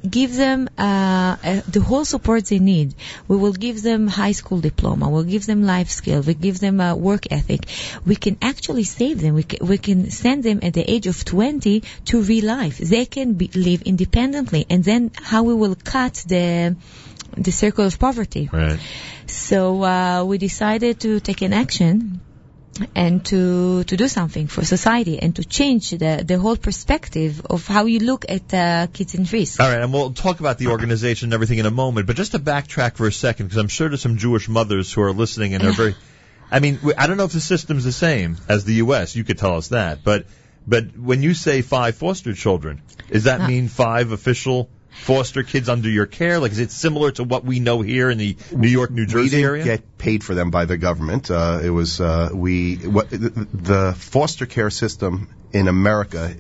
give them uh, uh, the whole support they need. We will give them high school diploma. We'll give them life skills. We give them a work ethic. We can actually save them. We can, we can send them at the age of 20 to real life. They can be, live independently, and then how we will cut the the circle of poverty. Right. So uh, we decided to take an action and to to do something for society and to change the the whole perspective of how you look at uh, kids in risk. All right, and we'll talk about the organization and everything in a moment. But just to backtrack for a second, because I'm sure there's some Jewish mothers who are listening and are very. I mean, I don't know if the system's the same as the U.S. You could tell us that, but but when you say five foster children, does that Uh. mean five official foster kids under your care? Like, is it similar to what we know here in the New York, New Jersey we didn't area? get paid for them by the government. Uh, it was uh, we what, the foster care system in America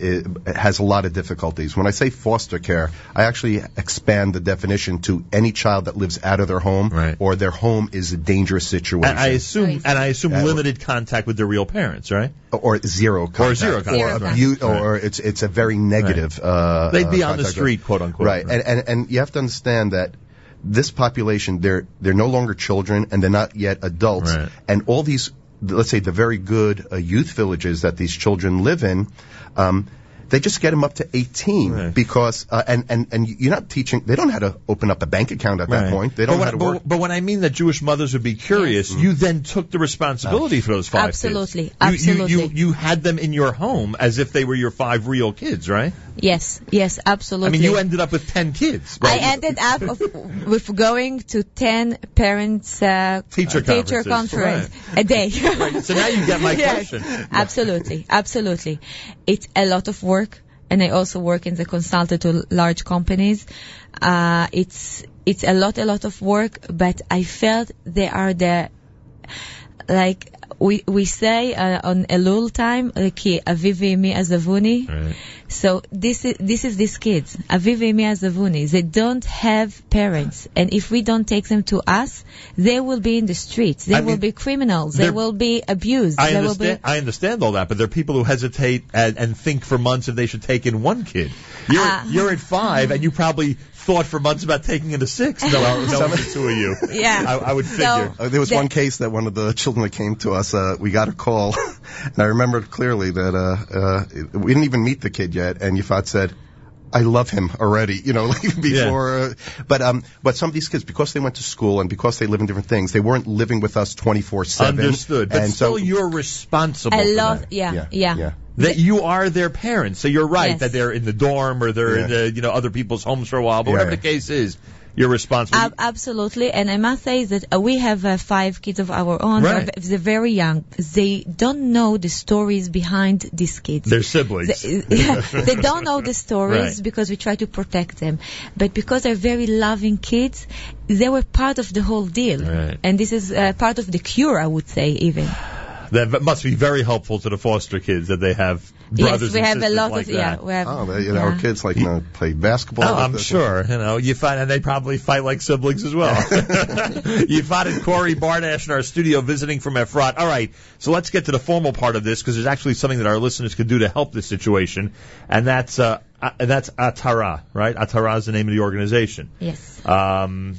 i has a lot of difficulties. When I say foster care, I actually expand the definition to any child that lives out of their home or their home is a dangerous situation. and I assume, and I assume Uh, limited contact with their real parents, right? or zero contact, Or zero contact, or, right. abu- Right. or it's it's a very negative. Uh, They'd be uh, on the street, quote unquote. Right, and, and and you have to understand that this population they're they're no longer children and they're not yet adults, Right. and all these let's say the very good uh, youth villages that these children live in. Um, they just get them up to 18 because, uh, and, and, and you're not teaching, they don't know how to open up a bank account at that point. They don't but know when, how to work. But, but when I mean that Jewish mothers would be curious, you then took the responsibility for those five Absolutely, kids. You- You, you, you, had them in your home as if they were your five real kids, right? Yes, yes, absolutely. I mean, you ended up with 10 kids. I ended up of, with going to 10 parents uh, Teacher teacher conference a day. Right, so now you get my Yes, question. Absolutely, absolutely. It's a lot of work, and I also work in the consultant to large companies. Uh, it's it's a lot, a lot of work, but I felt they are the like we we say uh, on Elul time, like avi v'imi azavuni. So this is this is these kids, avi v'imi azavuni. They don't have parents, and if we don't take them to us, they will be in the streets. They I will mean, be criminals. They will be abused. I will be understand. I understand all that, but there are people who hesitate and, and think for months if they should take in one kid. You're Ah. you're at five, and you probably thought for months about taking in a six. No, no, no, the two of you. Yeah. I, I would figure. Uh, there was the- one case that one of the children that came to us, uh, we got a call, and I remember clearly that uh, uh, we didn't even meet the kid yet, and Yifat said, I love him already, you know, like before. Uh, but um, but some of these kids, because they went to school and because they live in different things, they weren't living with us 24/7. Understood, but and still, so you're responsible. a for that. Yeah, Yeah, yeah. yeah. That you are their parents, so you're right Yes. that they're in the dorm or they're in the you know other people's homes for a while. But Yeah, whatever the case is, you're responsible. Ab- absolutely, and I must say that uh, we have uh, five kids of our own. Right. They're, they're very young. They don't know the stories behind these kids. They're siblings. They, yeah, they don't know the stories Right. because we try to protect them. But because they're very loving kids, they were part of the whole deal. Right. And this is uh, part of the cure, I would say, even. That must be very helpful to the foster kids that they have brothers yes, we and have a lot like of yeah. We have, Oh, they, you know, yeah. our kids like you know, play basketball. Oh, I'm us. sure. You know, you find, and they probably fight like siblings as well. you find Kory Bardash in our studio visiting from Efrat. All right, so let's get to the formal part of this because there's actually something that our listeners can do to help this situation, and that's uh, uh, that's Atara, right? Atara is the name of the organization. Yes. Um,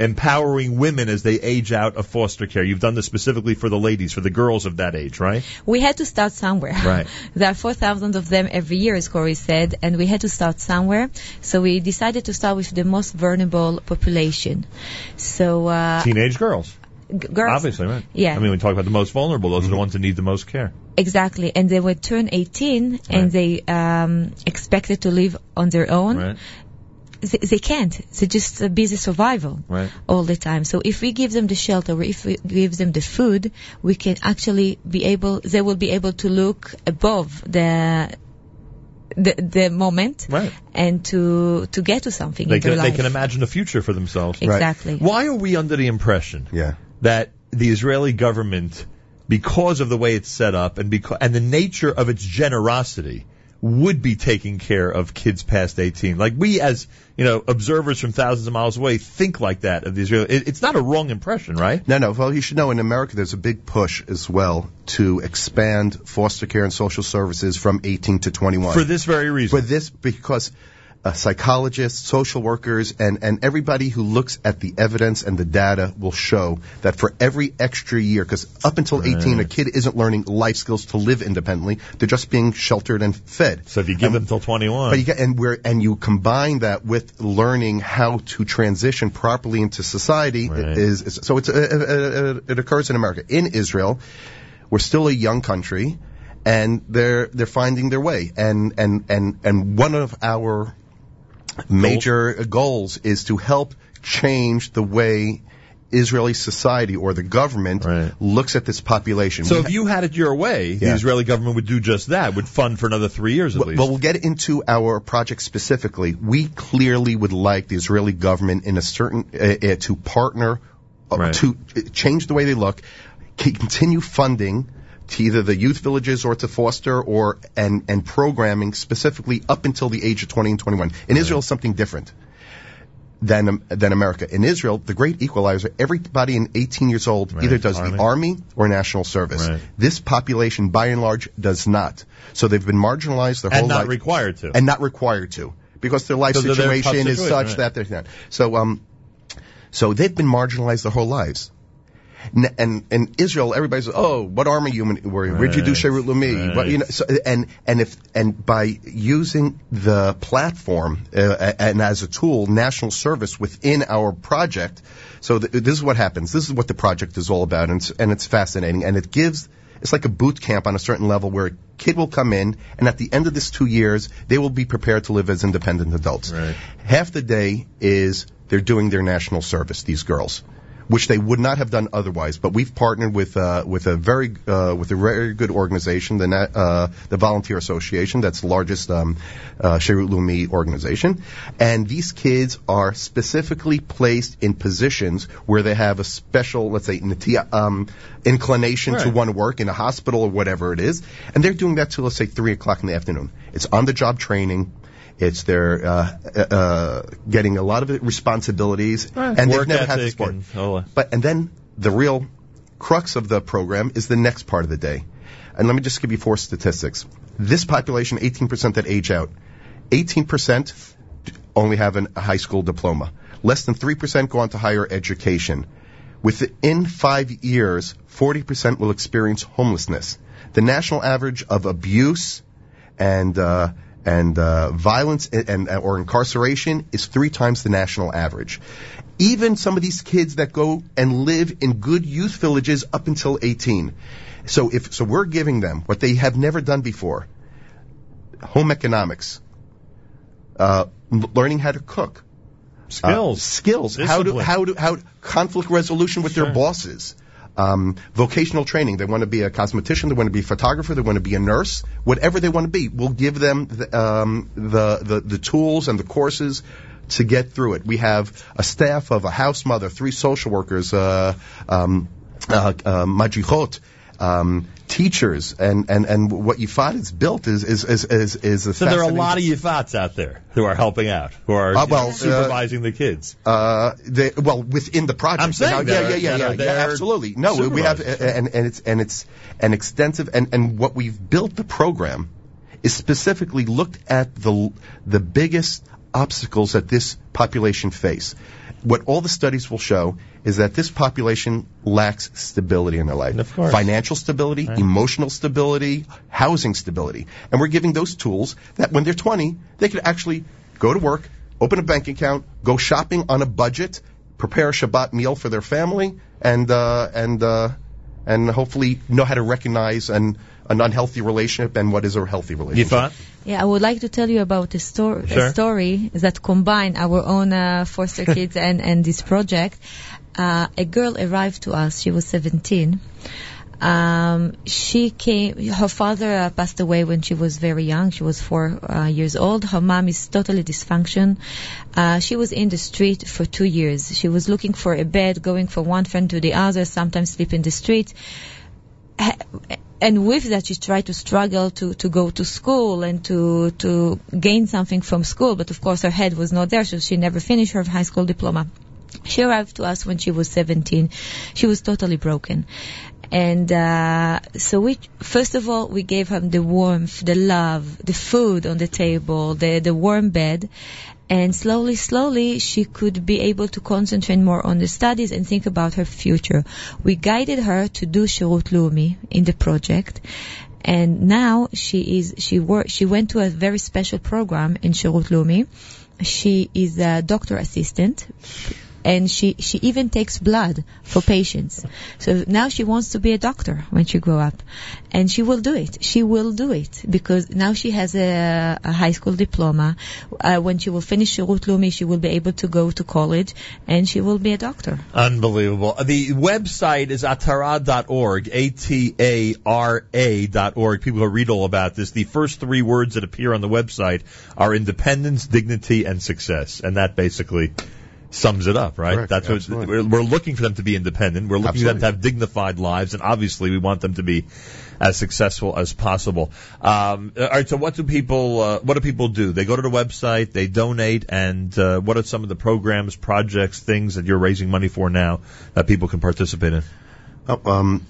empowering women as they age out of foster care. You've done this specifically for the ladies, for the girls of that age, right? We had to start somewhere. Right. there are 4,000 of them every year, as Kory said, and we had to start somewhere. So we decided to start with the most vulnerable population. So, uh, Teenage girls. g- girls. Obviously, right? Yeah. I mean, we talk about the most vulnerable. Those are the ones that need the most care. Exactly. And they would turn 18 and they um, expected to live on their own. Right. They, they can't. They're just busy survival. Right. all the time. So if we give them the shelter, or if we give them the food, we can actually be able, they will be able to look above the the, the moment Right. and to to get to something They in their can, they can imagine a future for themselves. Exactly. Why are we under the impression Yeah. that the Israeli government, because of the way it's set up and because and the nature of its generosity, would be taking care of kids past 18? Like we, as you know, observers from thousands of miles away, think like that of the Israeli. It, it's not a wrong impression, right? No, no. Well, you should know in America there's a big push as well to expand foster care and social services from 18 to 21. For this very reason. For this, because uh, psychologists, social workers, and, and everybody who looks at the evidence and the data will show that for every extra year, because up until 18, a kid isn't learning life skills to live independently. They're just being sheltered and fed. So if you give them till 21, But you get, and we're, and you combine that with learning how to transition properly into society is, is so it's, uh, uh, uh, it occurs in America. In Israel, we're still a young country and they're, they're finding their way. And, and, and, and one of our major goals is to help change the way Israeli society or the government looks at this population. So We if you had it your way, the Israeli government would do just that, would fund for another three years at Well, least. well, we'll get into our project specifically. We clearly would like the Israeli government in a certain uh, uh, to partner uh, to uh, change the way they look, continue funding to either the youth villages or to foster or and and programming specifically up until the age of 20 and 21. In Israel, something different than than America. In Israel, the great equalizer, everybody in 18 years old Right. either does Army. the army or national service. Right. This population, by and large, does not. So they've been marginalized their And whole not required to. and not required to, because their life So they're- they're in a tough situation is such right. that they're not. So um, so they've been marginalized their whole lives. N- And in Israel, everybody's oh, what army you in- were you? Where'd you do. Sherut Leumi? Right. You know, so, and and if and by using the platform uh, and as a tool, national service within our project. So th- this is what happens. This is what the project is all about, and it's, and it's fascinating, and it gives it's like a boot camp on a certain level where a kid will come in, and at the end of this two years, they will be prepared to live as independent adults. Right. Half the day is they're doing their national service. These girls. Which they would not have done otherwise, but we've partnered with uh, with a very uh, with a very good organization, the Na- uh, the Volunteer Association, that's the largest um, uh, Sherut Leumi organization, and these kids are specifically placed in positions where they have a special, let's say, natia- um, inclination to want to work in a hospital or whatever it is, and they're doing that till let's say three o'clock in the afternoon. It's on the job training. It's their uh, uh, getting a lot of responsibilities, and they've never had the ethic sport. and all that. But and then the real crux of the program is the next part of the day. And let me just give you four statistics. This population, 18% that age out, 18% only have an, a high school diploma. Less than 3% go on to higher education. Within five years, 40% will experience homelessness. The national average of abuse and uh, and uh, violence and, and or incarceration is three times the national average. Even some of these kids that go and live in good youth villages up until 18. So if so, we're giving them what they have never done before: home economics, uh, learning how to cook, Skills. uh, skills, how to how to how conflict resolution with their bosses. Um, vocational training. They want to be a cosmetician. They want to be a photographer. They want to be a nurse. Whatever they want to be, we'll give them the, um, the, the the tools and the courses to get through it. We have a staff of a house mother, three social workers, uh, um, uh, uh, um, teachers, and, and, and what Yifat has built is is is is, is a So there are a lot of Yifats out there who are helping out, who are Uh, well, supervising the kids. Uh, they, well, within the project. I'm saying yeah, that- yeah, yeah, yeah, yeah, absolutely. No, we- we have, and, and it's and it's an extensive, and and what we've built the program is specifically looked at the the biggest obstacles that this population face. What all the studies will show is that this population lacks stability in their life. Of course. Financial stability, emotional stability, housing stability. And we're giving those tools that when they're 20, they could actually go to work, open a bank account, go shopping on a budget, prepare a Shabbat meal for their family, and, uh, and, uh, and hopefully know how to recognize an, an unhealthy relationship and what is a healthy relationship. Yifat? Yeah, I would like to tell you about a, stor- Sure. a story that combine our own uh, foster kids and, and this project. Uh, a girl arrived to us. She was 17. Um, she came. Her father uh, passed away when she was very young. She was four uh, years old. Her mom is totally dysfunction. Uh, she was in the street for two years. She was looking for a bed, going from one friend to the other. Sometimes sleep in the street and with that she tried to struggle to, to go to school and to to gain something from school. But of course her head was not there so she never finished her high school diploma. She arrived to us when she was 17 she was totally broken. And uh, so we first of all we gave her the warmth the love the food on the table the the warm bed and slowly, slowly, she could be able to concentrate more on the studies and think about her future. We guided her to do Shirut Leumi in the project, and now she is she work she went to a very special program in Shirut Leumi. She is a doctor assistant. And she, she even takes blood for patients. So now she wants to be a doctor when she grow up. And she will do it. She will do it because now she has a, a high school diploma. Uh, when she will finish Shirut Leumi, she will be able to go to college and she will be a doctor. Unbelievable. The website is atara.org, A-T-A-R-A dot org. People who read all about this. The first three words that appear on the website are independence, dignity, and success. And that basically sums it up, right? Correct, That's what we're, we're looking for them to be independent. We're looking for them to have dignified lives, and obviously we want them to be as successful as possible. Um, all right. So what do people uh, what do people do? They go to the website, they donate, and uh, what are some of the programs, projects, things that you're raising money for now that people can participate in? Oh, um,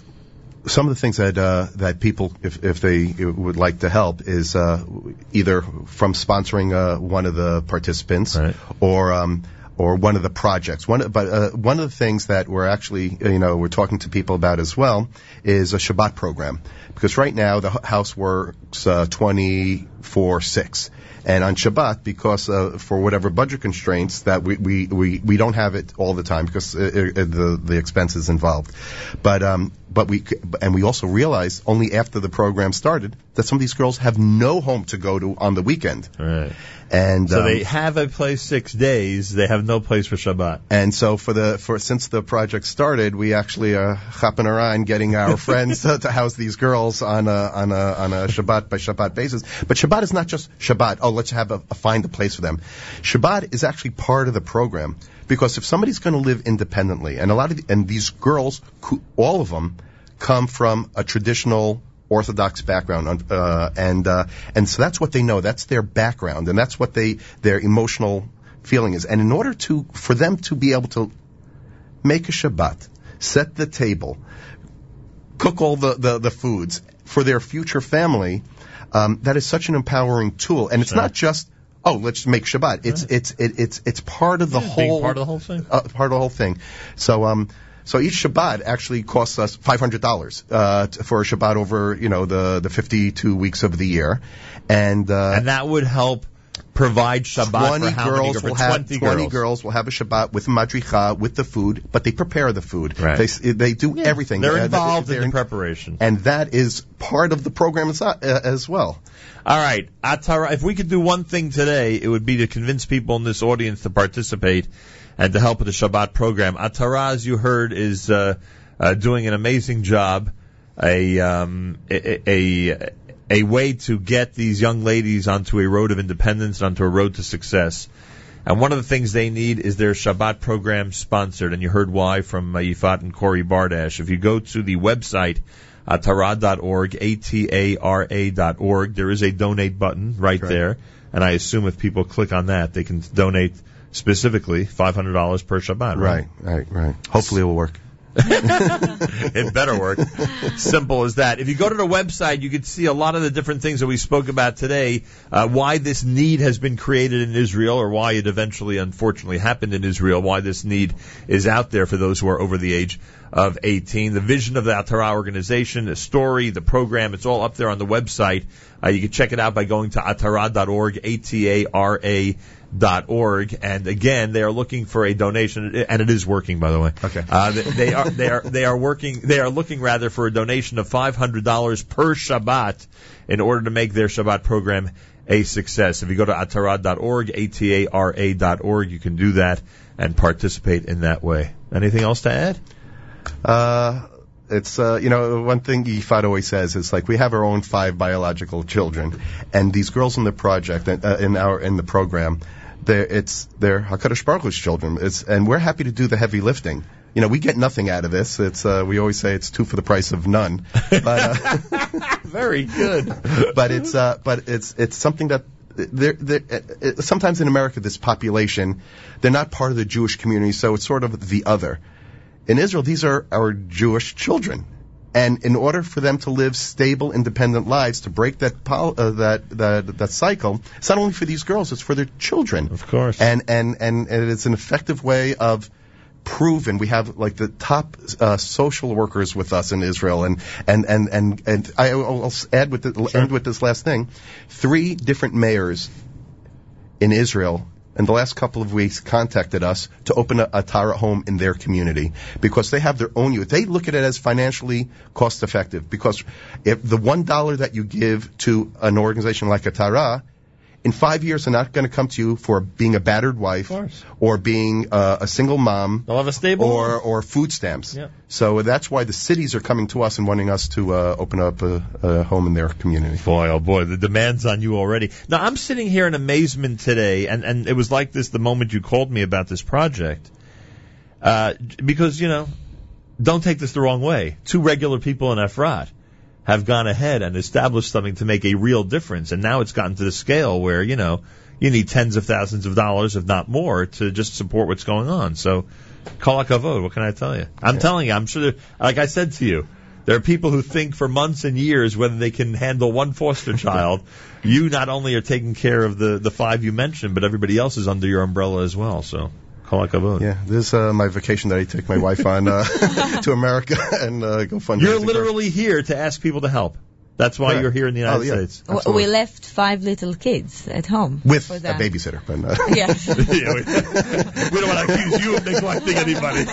some of the things that uh, that people, if if they would like to help, is uh, either from sponsoring uh, one of the participants or. Um, or one of the projects. One, but uh, one of the things that we're actually, you know, we're talking to people about as well is a Shabbat program. Because right now the house works uh, 20 for six. And on Shabbat, because uh, for whatever budget constraints, that we, we, we, we don't have it all the time because uh, uh, the the expenses involved. But um, but we and we also realized only after the program started that some of these girls have no home to go to on the weekend. Right. And So um, they have a place six days. They have no place for Shabbat. and so for the for since the project started, we actually are hopping around getting our friends to, to house these girls on a on a on a Shabbat by Shabbat basis. But Shabbat is not just Shabbat. Oh, let's have a, a find a place for them. Shabbat is actually part of the program because if somebody's going to live independently, and a lot of the, and these girls, all of them, come from a traditional Orthodox background, uh, and uh, and so that's what they know. That's their background, and that's what they their emotional feeling is. And in order to for them to be able to make a Shabbat, set the table, cook all the the, the foods for their future family, um, that is such an empowering tool. And it's Sure. not just oh let's make Shabbat. It's it's it, it's it's part of the Yeah, whole part of the whole thing. uh, part of the whole thing. So um. So each Shabbat actually costs us five hundred dollars uh, for a Shabbat over you know the the fifty two weeks of the year, and uh, and that would help provide Shabbat 20 for how many girls girls? For will have 20 girls. girls. will have a Shabbat with madricha with the food, but they prepare the food. Right. They they do everything. They're Uh, involved they're in the preparation. and that is part of the program as, uh, as well. All right, Atara. If we could do one thing today, it would be to convince people in this audience to participate and to help with the Shabbat program. Atara, as you heard, is uh, uh, doing an amazing job. A, um, a a a way to get these young ladies onto a road of independence, onto a road to success. And one of the things they need is their Shabbat program sponsored. And you heard why from uh, Yifat and Kory Bardash. If you go to the website, atara.org, A-T-A-R-A dot org, there is a donate button right, there. And I assume if people click on that, they can donate specifically $500 per Shabbat, right? Right, right, right. Hopefully it will work. it better work. Simple as that. If you go to the website, you can see a lot of the different things that we spoke about today, uh, why this need has been created in Israel, or why it eventually, unfortunately, happened in Israel, why this need is out there for those who are over the age of 18. The vision of the Atara organization, the story, the program, it's all up there on the website. Uh, you can check it out by going to atara.org, A-T-A-R-A dot org. And again they are looking for a donation and it is working by the way. Okay. Uh, they, they are they are they are working they are looking rather for a donation of five hundred dollars per Shabbat in order to make their Shabbat program a success. If you go to atara.org a-t-a-r-a dot org you can do that and participate in that way. Anything else to add Uh, it's uh, you know one thing Yifat always says is like we have our own five biological children, and these girls in the project uh, in our in the program, they're it's they're Hakadosh Baruch Hu's children. It's and we're happy to do the heavy lifting. You know, we get nothing out of this. It's uh, we always say it's two for the price of none. But, uh, very good. but it's uh, but it's it's something that they're, they're, uh, sometimes in America, this population, they're not part of the Jewish community, so it's sort of the other. In Israel, these are our Jewish children. And in order for them to live stable, independent lives, to break that pol- uh, that, that that cycle, it's not only for these girls; it's for their children. Of course. And and and, and it's an effective way of proven. We have like the top uh, social workers with us in Israel, and and and and and I, will add with the, end with this last thing. Three different mayors in Israel in the last couple of weeks contacted us to open a, Atara home in their community because they have their own youth. They look at it as financially cost effective because if the one dollar that you give to an organization like Atara in five years they're not going to come to you for being a battered wife or being uh, a single mom They'll have a stable or or food stamps. Yeah. So that's why the cities are coming to us and wanting us to uh, open up a, a home in their community. Boy, oh boy, the demands on you already. Now I'm sitting here in amazement today, and and it was like this the moment you called me about this project, uh, because you know, don't take this the wrong way. Two regular people in Efrat have gone ahead and established something to make a real difference, and now it's gotten to the scale where you know you need tens of thousands of dollars, if not more, to just support what's going on. So, call vote. What can I tell you? I'm telling you, I'm sure. There, like I said to you, there are people who think for months and years whether they can handle one foster child. you not only are taking care of the the five you mentioned, but everybody else is under your umbrella as well. So, call. Yeah, this is uh, my vacation that I take my wife on uh, to America and uh, go fund. You're for- literally here to ask people to help. That's why Correct. you're here in the United Oh, yeah. States. Absolutely. We left five little kids at home. With for a babysitter. But, uh, Yes. Yeah, we, we don't want to accuse you of neglecting anybody.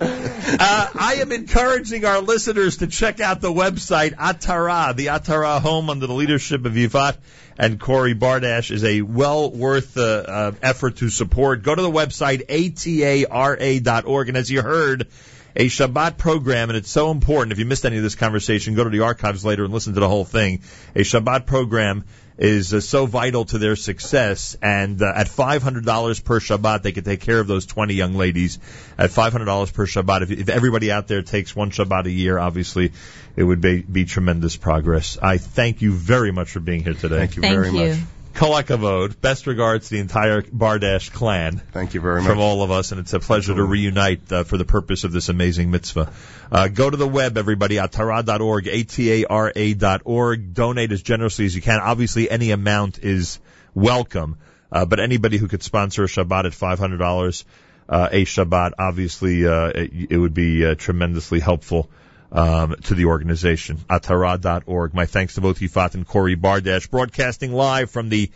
Uh, I am encouraging our listeners to check out the website Atara. The Atara home under the leadership of Yifat and Kory Bardash is a well worth uh, uh, effort to support. Go to the website atara.org, and as you heard, a Shabbat program, and it's so important. If you missed any of this conversation, go to the archives later and listen to the whole thing. A Shabbat program is uh, so vital to their success, and uh, at $500 per Shabbat, they could take care of those 20 young ladies. At $500 per Shabbat, if, if everybody out there takes one Shabbat a year, obviously, it would be, be tremendous progress. I thank you very much for being here today. Thank you Thank very you. much. Kol hakavod. Best regards to the entire Bardash clan Thank you very much. from all of us, and it's a pleasure to reunite uh, for the purpose of this amazing mitzvah. Uh, go to the web, everybody, atara.org, A-T-A-R-A dot org. Donate as generously as you can. Obviously, any amount is welcome, uh, but anybody who could sponsor a Shabbat at $500 uh, a Shabbat, obviously, uh, it, it would be uh, tremendously helpful um, to the organization. Atara.org. My thanks to both Yifat and Kory Bardash, broadcasting live from the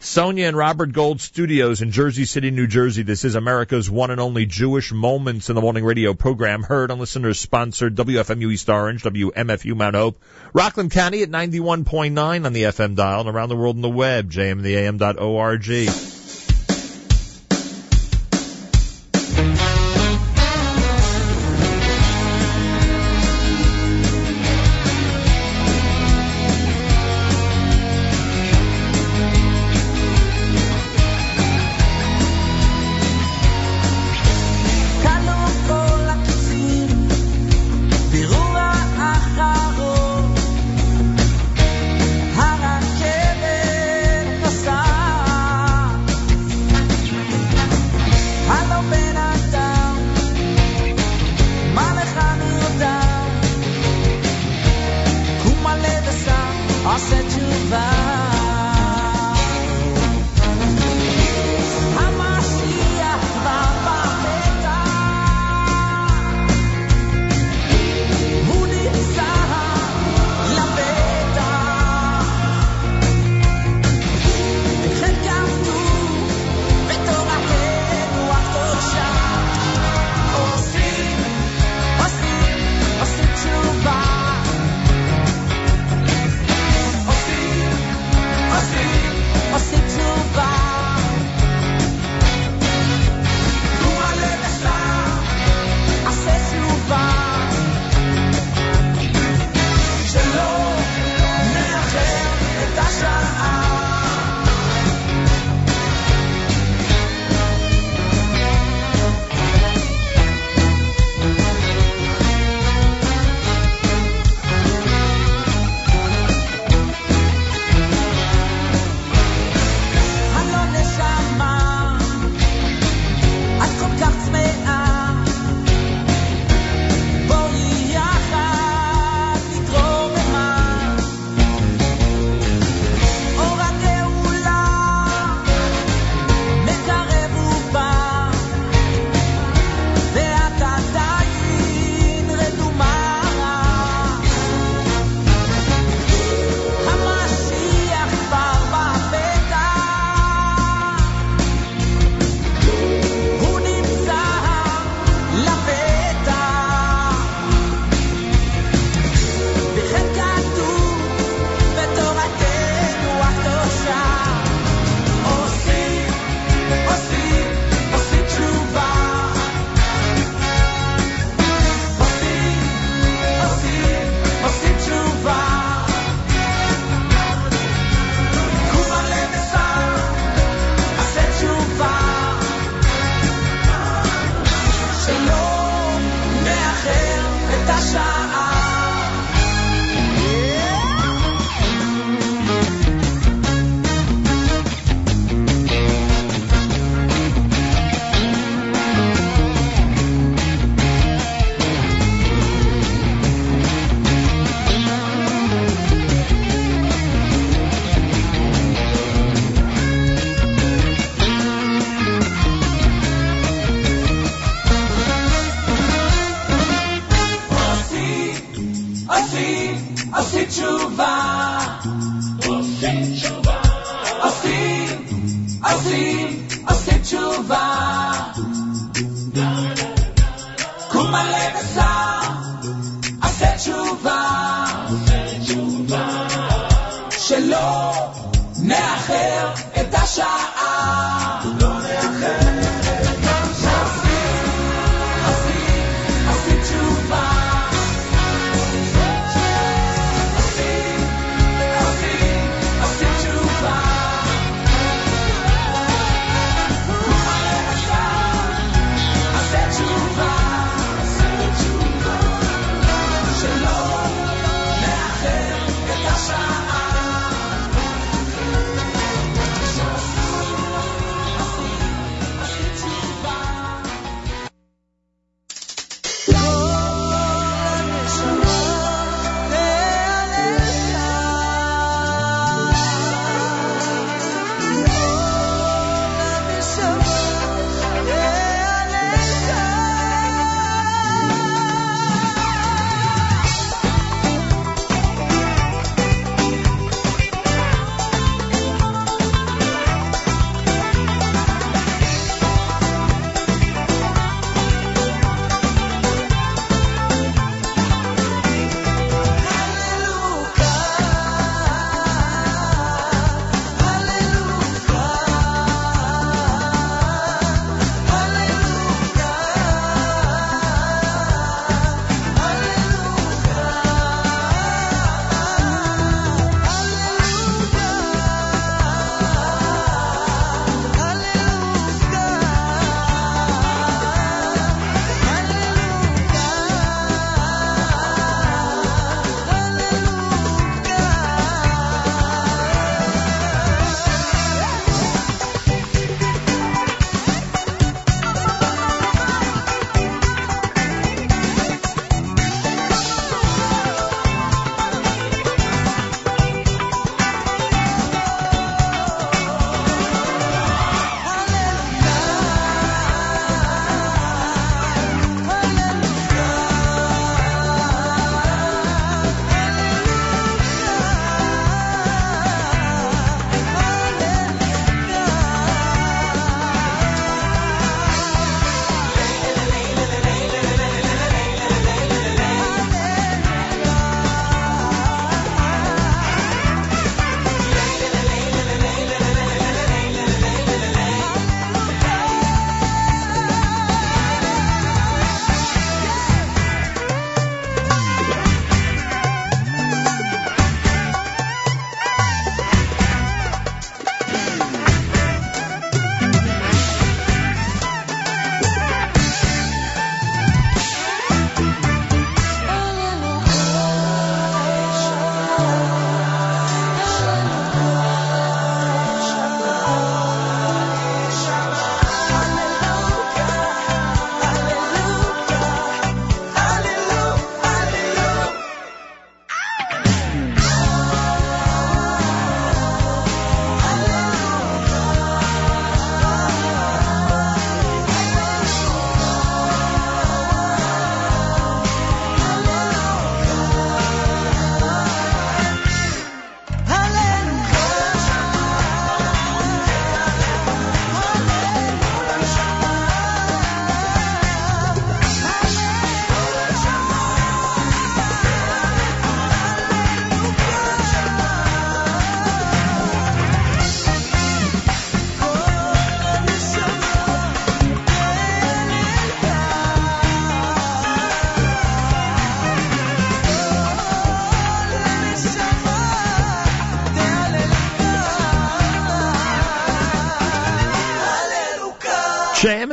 Sonia and Robert Gold studios in Jersey City, New Jersey. This is America's one and only Jewish Moments in the Morning radio program, heard on listeners sponsored WFMU East Orange, WMFU Mount Hope, Rockland County at 91.9 on the FM dial and around the world on the web, jmtheam.org.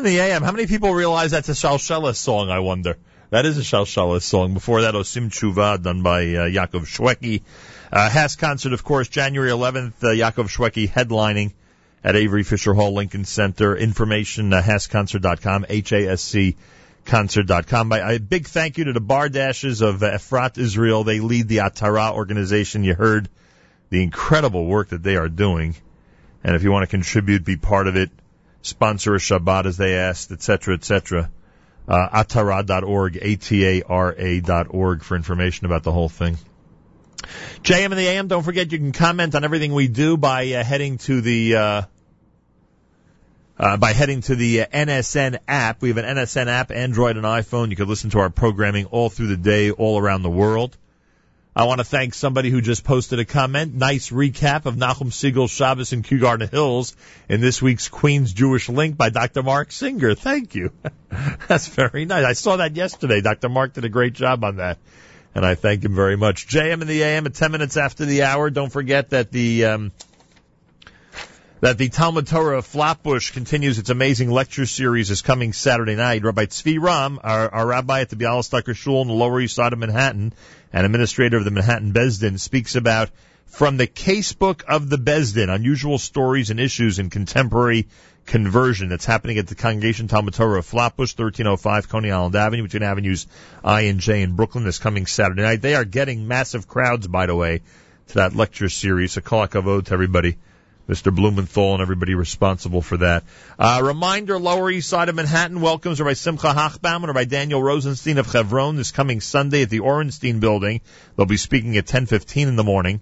the AM. How many people realize that's a Shalshelis song, I wonder? That is a Shalshelis song. Before that, Osim Tshuva, done by uh, Yaakov Shwekey. Uh, concert, of course, January 11th, uh, Yaakov Shwekey headlining at Avery Fisher Hall Lincoln Center. Information, uh, hasconcert.com, H-A-S-C concert.com. By, a big thank you to the Bardashes of uh, Efrat Israel. They lead the Atara organization. You heard the incredible work that they are doing. And if you want to contribute, be part of it, sponsor a Shabbat as they asked, etc., etc. Uh, atara.org, A-T-A-R-A dot org for information about the whole thing. JM and the AM, don't forget you can comment on everything we do by uh, heading to the uh, uh, by heading to the uh, NSN app. We have an NSN app, Android and iPhone. You can listen to our programming all through the day, all around the world. I want to thank somebody who just posted a comment. Nice recap of Nachum Segal's Shabbos in Kew Garden Hills in this week's Queen's Jewish Link by Dr. Mark Singer. Thank you. That's very nice. I saw that yesterday. Dr. Mark did a great job on that. And I thank him very much. JM in the AM at 10 minutes after the hour. Don't forget that the, um, that the Talmud Torah of Flatbush continues its amazing lecture series is coming Saturday night. Rabbi Tzvi Romm, our, our rabbi at the Bialystoker Shul in the Lower East Side of Manhattan and administrator of the Manhattan Besdin, speaks about from the casebook of the Besdin, unusual stories and issues in contemporary conversion that's happening at the Congregation Talmud Torah of Flatbush, 1305 Coney Island Avenue, between Avenues I and J in Brooklyn this coming Saturday night. They are getting massive crowds, by the way, to that lecture series. A call to everybody. Mr. Blumenthal and everybody responsible for that. Uh, reminder, Lower East Side of Manhattan welcomes Rabbi Simcha Hochbaum and Rabbi Daniel Rosenstein of Chevron this coming Sunday at the Orenstein Building. They'll be speaking at 10.15 in the morning.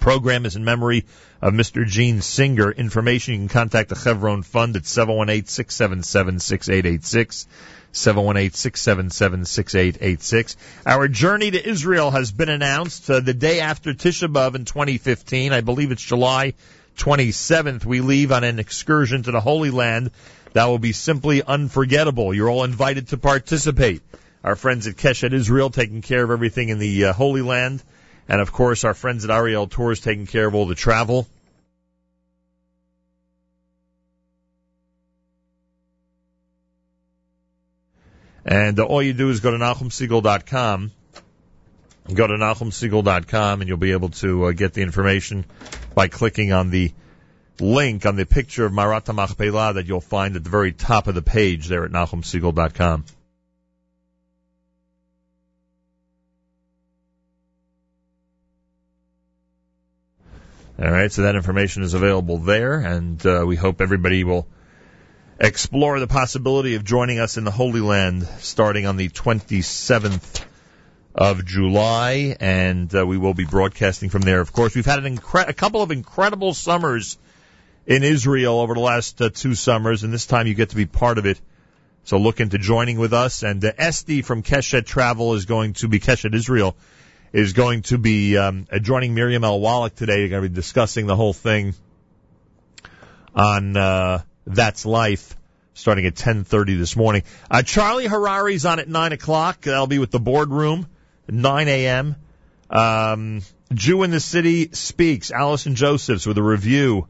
Program is in memory of Mr. Gene Singer. Information, you can contact the Chevron Fund at 718-677-6886. 718-677-6886. Our journey to Israel has been announced uh, the day after Tisha B'Av in 2015. I believe it's July 27th. We leave on an excursion to the Holy Land that will be simply unforgettable. You're all invited to participate. Our friends at Keshet Israel taking care of everything in the uh, Holy Land. And of course, our friends at Ariel Tours taking care of all the travel. And uh, all you do is go to NachumSegal.com. Go to NachumSegal.com and you'll be able to uh, get the information by clicking on the link on the picture of Marata Machpelah that you'll find at the very top of the page there at NachumSegal.com. All right, so that information is available there, and uh, we hope everybody will explore the possibility of joining us in the Holy Land starting on the 27th of July, and uh, we will be broadcasting from there. Of course, we've had an incre- a couple of incredible summers in Israel over the last uh, two summers, and this time you get to be part of it. So look into joining with us. And uh, Esty from Keshet Travel is going to be Keshet Israel is going to be um, joining Miriam L. Wallach today. You're going to be discussing the whole thing on uh, That's Life starting at 10:30 this morning. Uh, Charlie Harari's on at 9 o'clock. That'll be with the boardroom, 9 a.m. Um, Jew in the City speaks. Allison Josephs with a review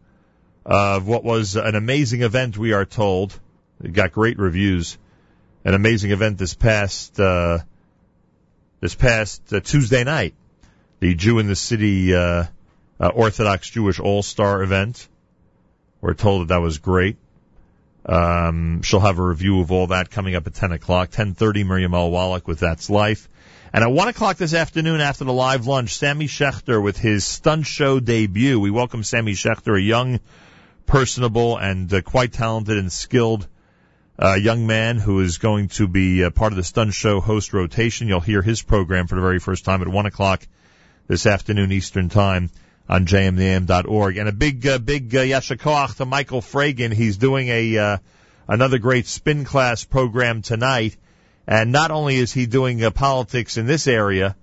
of what was an amazing event. We are told it got great reviews. An amazing event this past uh, this past uh, Tuesday night. The Jew in the City uh, uh, Orthodox Jewish All Star event. We're told that that was great. Um, she'll have a review of all that coming up at 10 o'clock. 10.30, Miriam L. Wallach with That's Life. And at 1 o'clock this afternoon after the live lunch, Sammy Schechter with his stunt show debut. We welcome Sammy Schechter, a young, personable, and uh, quite talented and skilled uh, young man who is going to be uh, part of the stunt show host rotation. You'll hear his program for the very first time at 1 o'clock this afternoon Eastern Time on jmnam.org. And a big, uh, big uh, yashakoach to Michael Fragin. He's doing a uh, another great spin class program tonight. And not only is he doing uh, politics in this area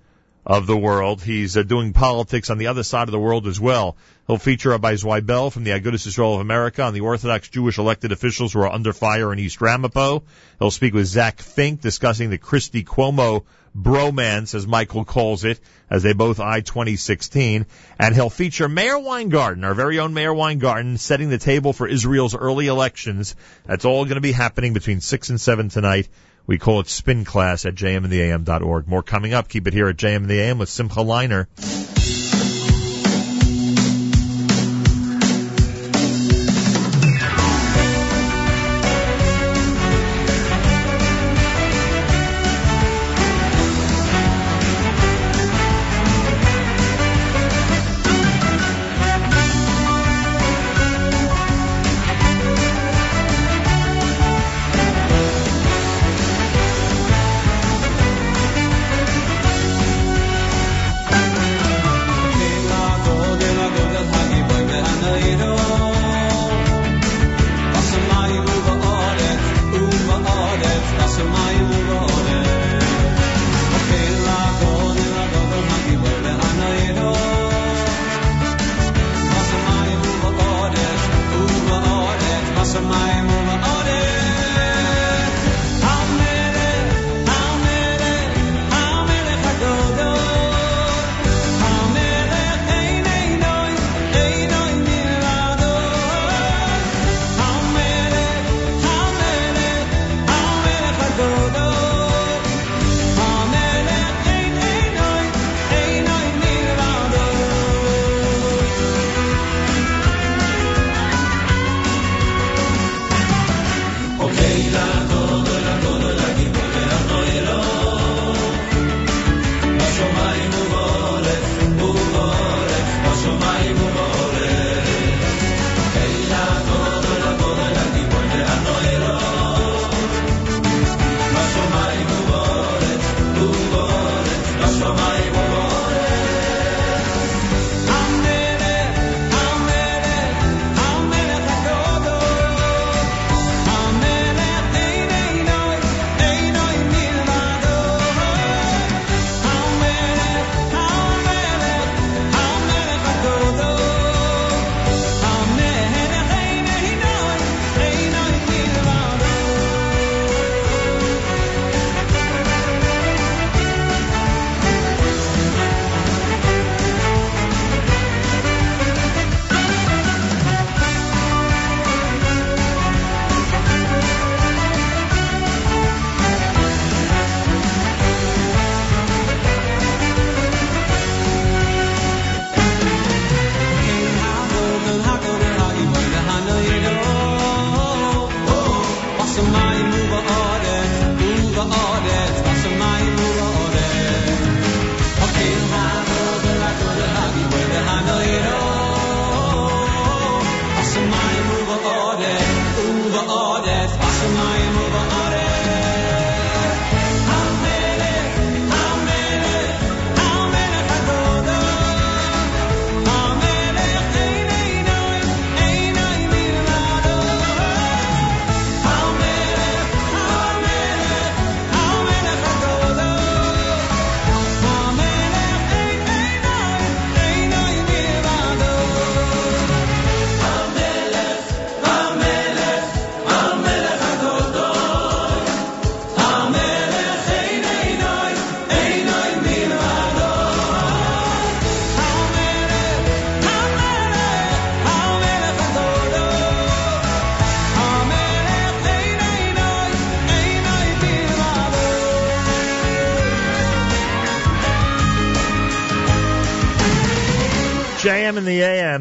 of the world, he's uh, doing politics on the other side of the world as well. He'll feature Rabbi Zwiebel from the Agudas Israel of America on the Orthodox Jewish elected officials who are under fire in East Ramapo. He'll speak with Zach Fink discussing the Christie Cuomo bromance, as Michael calls it, as they both eye 2016. And he'll feature Meir Weingarten, our very own Meir Weingarten, setting the table for Israel's early elections. That's all going to be happening between 6 and 7 tonight. We call it Spin Class at jmandtheam.org. More coming up. Keep it here at JM and the AM with Simcha Leiner.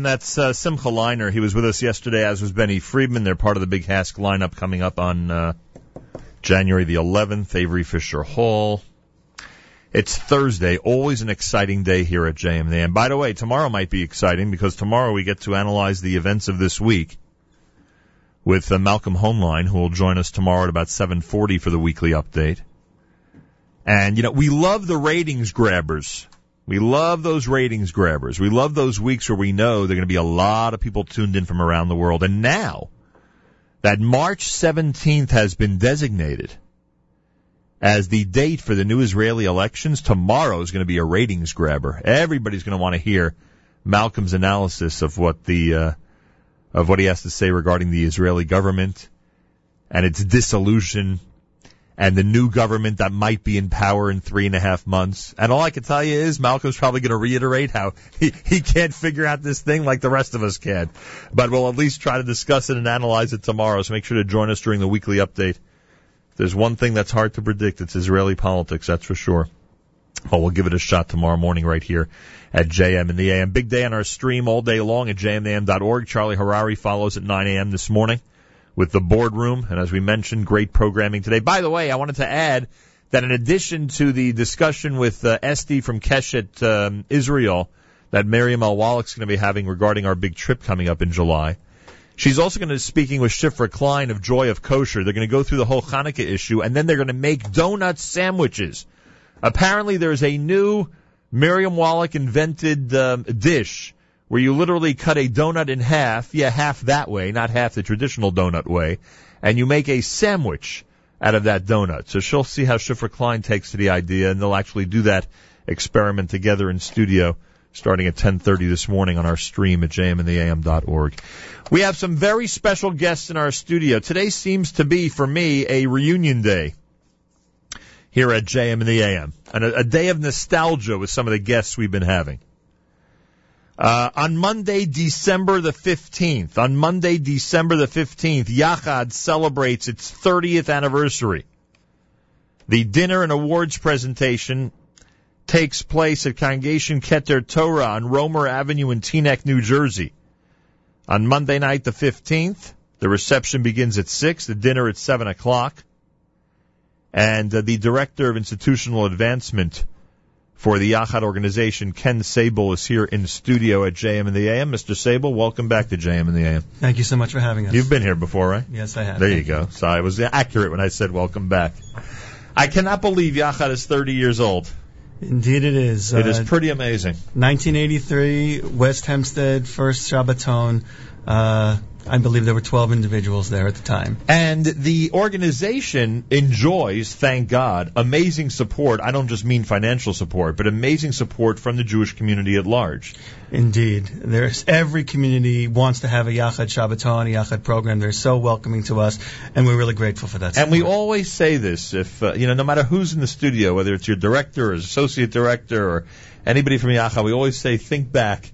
That's uh, Simcha Leiner. He was with us yesterday, as was Benny Friedman. They're part of the Big HASC lineup coming up on uh, January the 11th, Avery Fisher Hall. It's Thursday, always an exciting day here at JM in the AM. By the way, tomorrow might be exciting because tomorrow we get to analyze the events of this week with uh, Malcolm Hoenlein, who will join us tomorrow at about 7:40 for the weekly update. And you know, we love the ratings grabbers. We love those ratings grabbers. We love those weeks where we know there are going to be a lot of people tuned in from around the world. And now that March 17th has been designated as the date for the new Israeli elections, tomorrow is going to be a ratings grabber. Everybody's going to want to hear Malcolm's analysis of what the uh, of what he has to say regarding the Israeli government and its dissolution and the new government that might be in power in three and a half months. And all I can tell you is Malcolm's probably going to reiterate how he, he can't figure out this thing like the rest of us can. But we'll at least try to discuss it and analyze it tomorrow. So make sure to join us during the weekly update. If there's one thing that's hard to predict, it's Israeli politics, that's for sure. Well, we'll give it a shot tomorrow morning right here at JM in the AM. Big day on our stream all day long at jmam.org. Charlie Harari follows at 9 a.m. this morning with the boardroom. And as we mentioned, great programming today. By the way, I wanted to add that in addition to the discussion with uh, Esty from Keshet, um, Israel, that Miriam L. Wallach's going to be having regarding our big trip coming up in July, she's also going to be speaking with Shifra Klein of Joy of Kosher. They're going to go through the whole Hanukkah issue, and then they're going to make donut sandwiches. Apparently, there's a new Miriam Wallach invented um, dish where you literally cut a donut in half, yeah, half that way, not half the traditional donut way, and you make a sandwich out of that donut. So she'll see how Shifra Klein takes to the idea, and they'll actually do that experiment together in studio starting at 10:30 this morning on our stream at jmandtheam.org. We have some very special guests in our studio. Today seems to be for me a reunion day here at JM and the AM, and a, a day of nostalgia with some of the guests we've been having. Uh, on Monday, December the 15th, on Monday, December the 15th, Yachad celebrates its 30th anniversary. The dinner and awards presentation takes place at Congregation Keter Torah on Roemer Avenue in Teaneck, New Jersey. On Monday night, the 15th, the reception begins at 6, the dinner at 7 o'clock. And uh, the Director of Institutional Advancement for the Yachad organization, Ken Saibel, is here in studio at JM and the AM. Mr. Saibel, welcome back to JM and the AM. Thank you so much for having us. You've been here before, right? Yes, I have. There you go. So I was accurate when I said welcome back. I cannot believe Yachad is 30 years old. Indeed, it is. It is Uh, pretty amazing. 1983, West Hempstead, first Shabbaton. Uh, I believe there were 12 individuals there at the time. And the organization enjoys, thank God, amazing support. I don't just mean financial support, but amazing support from the Jewish community at large. Indeed, there's every community wants to have a Yachad Shabbaton, a Yachad program. They're so welcoming to us, and we're really grateful for that. And we always say this, if, uh, you know, no matter who's in the studio, whether it's your director or associate director or anybody from Yachad, we always say, think back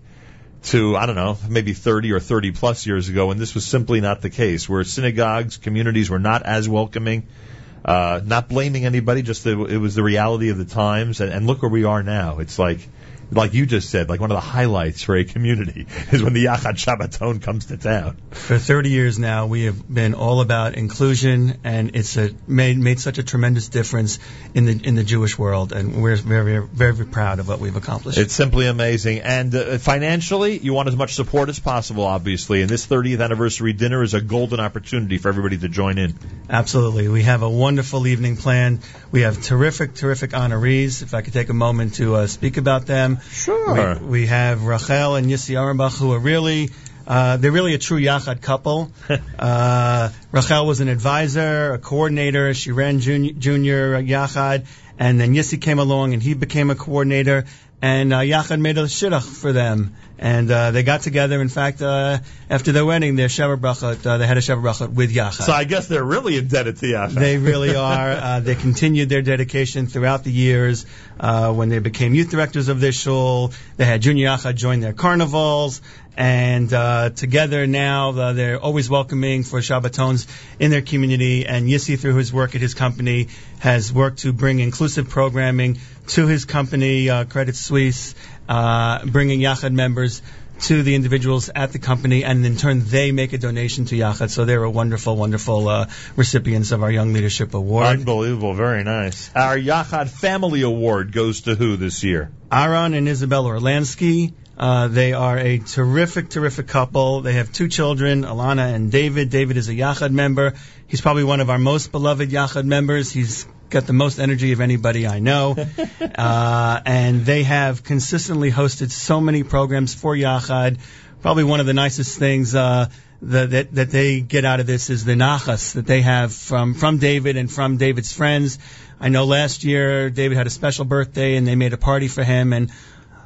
to, I don't know, maybe 30 or 30 plus years ago when this was simply not the case, where synagogues, communities were not as welcoming. Uh, not blaming anybody, just that it was the reality of the times. And, and look where we are now. It's like, like you just said, like one of the highlights for a community is when the Yachad Shabbaton comes to town. For 30 years now, we have been all about inclusion, and it's a, made made such a tremendous difference in the in the Jewish world, and we're very very, very proud of what we've accomplished. It's simply amazing. And uh, financially, you want as much support as possible, obviously. And this 30th anniversary dinner is a golden opportunity for everybody to join in. Absolutely. We have a wonderful evening planned. We have terrific, terrific honorees. If I could take a moment to uh, speak about them. Sure. We, we have Rachel and Yissi Arenbach, who are really, uh, they're really a true Yachad couple. uh, Rachel was an advisor, a coordinator. She ran junior, junior Yachad. And then Yissi came along and he became a coordinator. And uh, Yachad made a shidduch for them. And uh, they got together. In fact, uh, after their wedding, their Brachot, uh, they had a Sheva Brachot with Yachad. So I guess they're really indebted to Yachad. They really are. Uh, they continued their dedication throughout the years. Uh, when they became youth directors of their shul, they had Junior Yachad join their carnivals. And uh, together now, uh, they're always welcoming for Shabbatons in their community. And Yissi, through his work at his company, has worked to bring inclusive programming to his company, uh, Credit Suisse, uh, bringing Yachad members to the individuals at the company, and in turn they make a donation to Yachad. So they're a wonderful, wonderful uh, recipients of our Young Leadership Award. Unbelievable. Very nice. Our Yachad Family Award goes to who this year? Aaron and Isabel Orlansky. Uh, they are a terrific, terrific couple. They have two children, Alana and David. David is a Yachad member. He's probably one of our most beloved Yachad members. He's got the most energy of anybody I know. uh, and they have consistently hosted so many programs for Yachad. Probably one of the nicest things uh, that, that that they get out of this is the nachas that they have from from David and from David's friends. I know last year David had a special birthday and they made a party for him and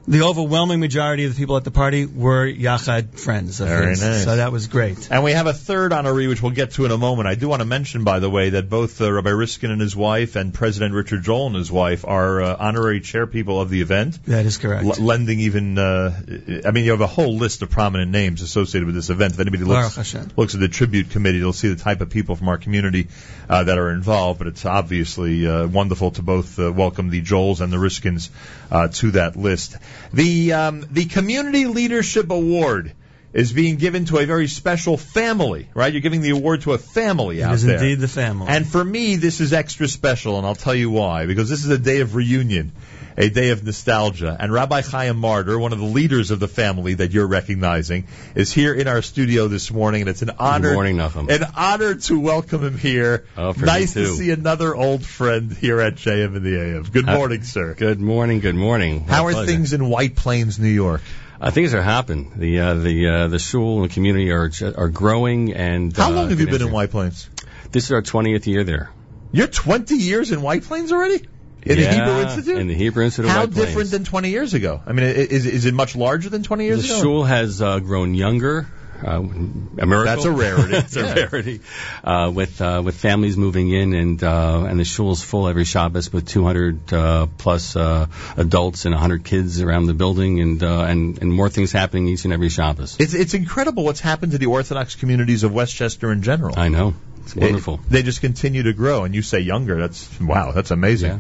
the overwhelming majority of the people at the party were Yachad friends of Very his. nice. So that was great. And we have a third honoree, which we'll get to in a moment. I do want to mention, by the way, that both uh, Rabbi Riskin and his wife and President Richard Joel and his wife are uh, honorary chair people of the event. That is correct. L- lending even, uh, I mean, you have a whole list of prominent names associated with this event. If anybody looks, looks at the tribute committee, they'll see the type of people from our community uh, that are involved. But it's obviously uh, wonderful to both uh, welcome the Joels and the Riskins uh, to that list. The um, the Community Leadership Award is being given to a very special family, right? You're giving the award to a family It out is there. indeed the family. And for me, this is extra special, and I'll tell you why. Because this is a day of reunion, a day of nostalgia. And Rabbi Chaim Marder, one of the leaders of the family that you're recognizing, is here in our studio this morning, and it's an honor. Good morning, Nachum. An honor to welcome him here. Oh, for me nice to see another old friend here at JM in the AM. Good Uh, morning, sir. Good morning. Good morning. How My are pleasure. things in White Plains, New York? Uh, things are happening. The uh, the uh, the shul and the community are are growing and. How uh, long have you been in. White Plains? This is our 20th year there. You're 20 years in White Plains already? In the Hebrew Institute? In the Hebrew Institute. How different than 20 years ago? I mean, is, is it much larger than 20 years the ago? The shul has uh, grown younger. Uh, a miracle. That's a rarity. it's a rarity. Uh, with uh, with families moving in and uh, and the shul is full every Shabbos with 200 uh, plus uh, adults and 100 kids around the building and uh, and and more things happening each and every Shabbos. It's, it's incredible what's happened to the Orthodox communities of Westchester in general. I know. It's wonderful. It- they just continue to grow, and you say younger. That's wow. That's amazing.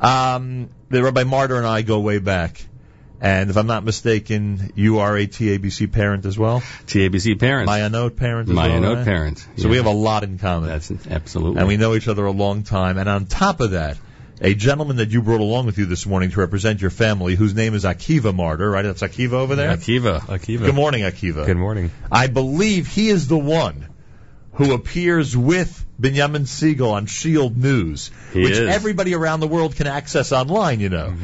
Um, the Rabbi Marder and I go way back, and if I'm not mistaken, you are a TABC parent as well. TABC parent. Mayanot parent. As well, Mayanot right? parent. So we have a lot in common. That's absolutely. and we know each other a long time. And on top of that, a gentleman that you brought along with you this morning to represent your family, whose name is Akiva Marder, right? That's Akiva over there. Akiva. Akiva. Good morning, Akiva. Good morning. I believe he is the one who appears with Benjamin Siegel on Shield News, He which is. everybody around the world can access online. You know,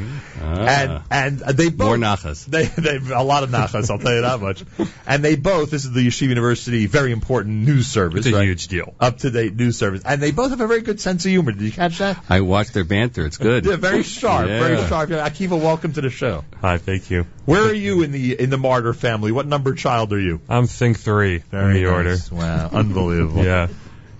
Ah. and and they both More nachas. They they a lot of nachas. I'll tell you that much. And they both. This is the Yeshiva University very important news service. It's a right? huge deal. Up to date news service, and they both have a very good sense of humor. Did you catch that? I watch their banter. It's good. Yeah, very sharp, very sharp. Akiva, welcome to the show. Hi, thank you. Where are you in the in the Marder family? What number child are you? I'm think three Very in the order. nice. Wow, unbelievable. Yeah.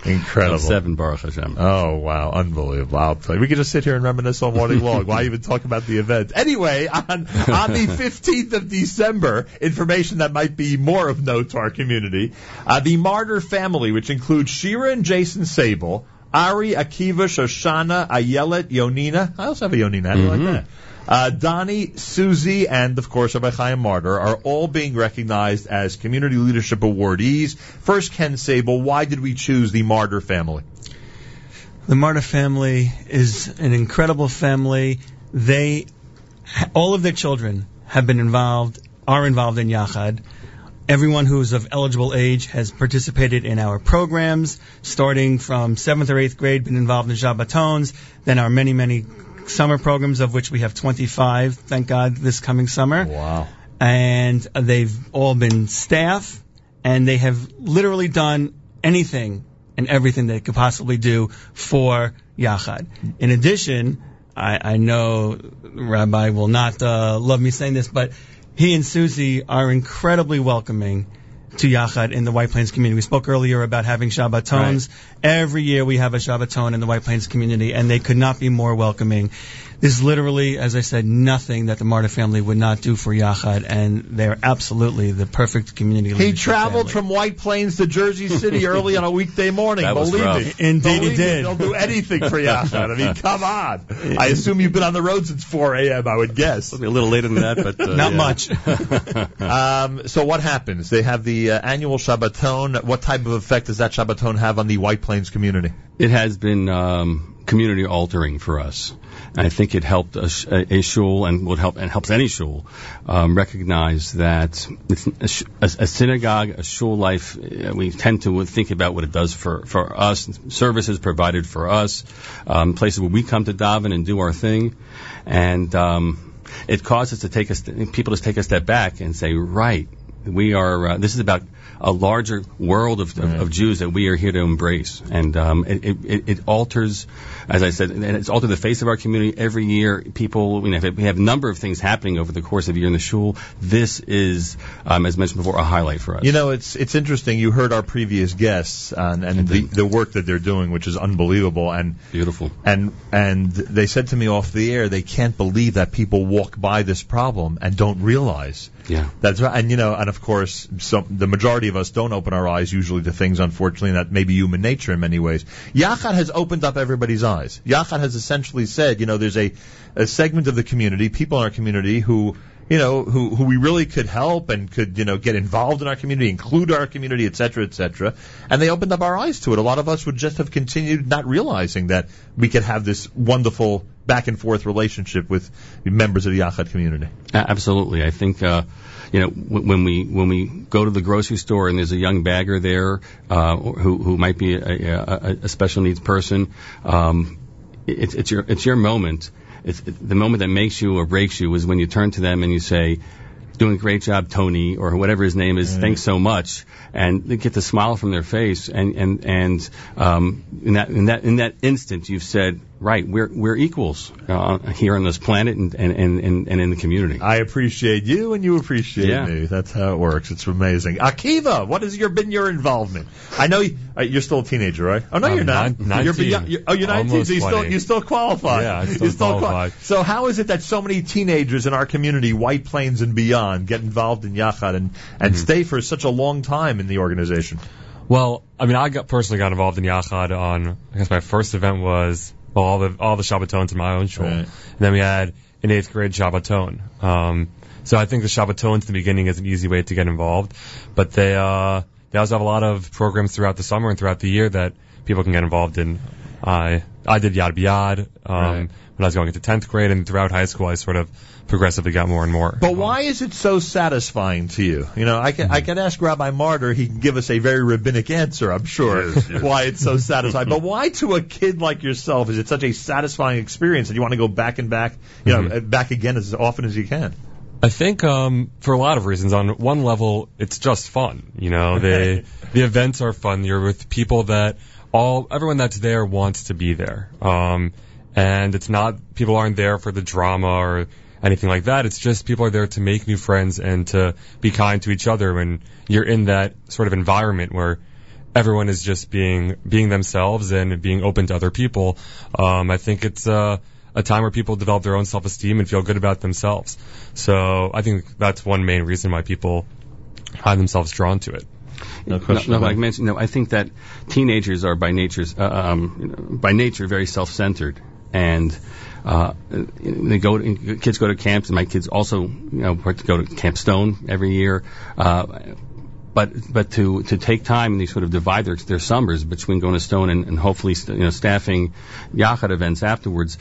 Incredible. Seven Baruch Hashem. Oh wow, unbelievable! I'll we could just sit here and reminisce all morning long. Why even talk about the event? Anyway, on on the 15th of December, information that might be more of note to our community: uh, the Marder family, which includes Shira and Jason Sable, Ari, Akiva, Shoshana, Ayelet, Yonina. I also have a Yonina. How do you like that? Uh, Donnie, Susie, and of course Rabbi Chaim Marder are all being recognized as community leadership awardees. First, Ken Saibel, why did we choose the Marder family? The Marder family is an incredible family. They, all of their children have been involved, are involved in Yachad. Everyone who is of eligible age has participated in our programs, starting from seventh or eighth grade, been involved in Shabbatons, then our many, many summer programs, of which we have 25, thank God, this coming summer. Wow. And they've all been staff, and they have literally done anything and everything they could possibly do for Yachad. In addition, I, I know Rabbi will not uh, love me saying this, but he and Susie are incredibly welcoming to Yachad in the White Plains community. We spoke earlier about having Shabbatons. Every year we have a Shabbaton in the White Plains community, and they could not be more welcoming. There's literally, as I said, nothing that the Marder family would not do for Yachad, and they're absolutely the perfect community He traveled family. from White Plains to Jersey City early on a weekday morning. That was Believe rough. me. Indeed he Believe me, did. They'll do anything for Yachad. I mean, come on. I assume you've been on the road since 4 a.m., I would guess. A little later than that, but uh, Not yeah. much. um, so what happens? They have the uh, annual Shabbaton. What type of effect does that Shabbaton have on the White Plains community? It has been um, community altering for us. And I think it helped a, sh- a, a shul and would help and helps any shul um, recognize that it's a, a, synagogue, a shul life. uh, We tend to think about what it does for for us, services provided for us, um, places where we come to daven and do our thing, and um, it causes to take us people to take a step back and say, right, we are. Uh, this is about a larger world of, of, of Jews that we are here to embrace, and um, it, it, it alters, as I said, and it's altered the face of our community every year. People, we have, we have a number of things happening over the course of a year in the shul. This is, um, as mentioned before, a highlight for us. You know, it's it's interesting. You heard our previous guests and, and the, the work that they're doing, which is unbelievable and beautiful. And and they said to me off the air, they can't believe that people walk by this problem and don't realize Yeah. That's right. And you know, and of course, some, the majority of us don't open our eyes usually to things, unfortunately, and that may be human nature in many ways. Yachad has opened up everybody's eyes. Yachad has essentially said, you know, there's a, a segment of the community, people in our community who, you know, who, who we really could help and could, you know, get involved in our community, include our community, et cetera, et cetera. And they opened up our eyes to it. A lot of us would just have continued not realizing that we could have this wonderful back and forth relationship with members of the Yachad community. Absolutely. I think, uh, you know, w- when we when we go to the grocery store and there's a young bagger there uh, who who might be a, a, a special needs person, um, it's it's your it's your moment. It's it, the moment that makes you or breaks you is when you turn to them and you say, doing a great job, Tony, or whatever his name is. Thanks so much, and they get the smile from their face, and and and um, in that in that in that instant, you've said, right, we're we're equals uh, here on this planet and and, and and and in the community. I appreciate you and you appreciate Yeah. me. That's how it works. It's amazing. Akiva, what has your been your involvement? I know you, uh, you're still a teenager, right? Oh no, I'm you're not. nine- You're 19. beyond, you're, oh, you're 19. So you still you still qualify. Yeah, I still You qual- qualify. So how is it that so many teenagers in our community, White Plains and beyond, get involved in Yachad and and Mm-hmm. stay for such a long time in the organization? Well, I mean, I got personally got involved in Yachad on. I guess my first event was well, all the all the Shabbatons in my own shul, Right. and then we had an eighth grade Shabbaton. Um, so I think the Shabbatons in the beginning is an easy way to get involved, but they uh, they also have a lot of programs throughout the summer and throughout the year that people can get involved in. I I did Yad B'Yad um, Right. when I was going into tenth grade, and throughout high school, I sort of progressively got more and more. But why is it so satisfying to you? You know, I can I can ask Rabbi Marder. He can give us a very rabbinic answer, I'm sure, Yes, yes. why it's so satisfying. but why, to a kid like yourself, is it such a satisfying experience that you want to go back and back, you know, back again as often as you can? I think um, for a lot of reasons. On one level, it's just fun. You know, they the events are fun. You're with people that all everyone that's there wants to be there. Um, and it's not people aren't there for the drama or anything like that. It's just people are there to make new friends and to be kind to each other. When you're in that sort of environment where everyone is just being being themselves and being open to other people, um, I think it's uh, a time where people develop their own self-esteem and feel good about themselves. So I think that's one main reason why people find themselves drawn to it. No No, like I mentioned, no, I think that teenagers are by nature, uh, um, you know, by nature, very self-centered, and uh, they go. To, kids go to camps, and my kids also, you know, go to Camp Stone every year. Uh, but but to to take time and they sort of divide their their summers between going to Stone and, and hopefully you know staffing Yachad events afterwards.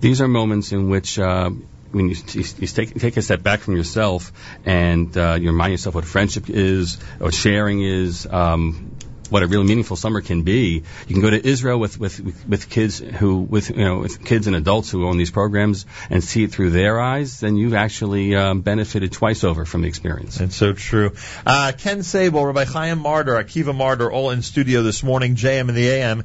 These are moments in which. Uh, when you, you, you take, take a step back from yourself and uh, you remind yourself what friendship is, what sharing is, um, what a really meaningful summer can be. You can go to Israel with, with, with, kids who, with, you know, with kids and adults who own these programs and see it through their eyes, then you've actually um, benefited twice over from the experience. That's so true. Uh, Ken Saibel, Rabbi Chaim Marder, Akiva Marder, all in studio this morning, JM and the AM.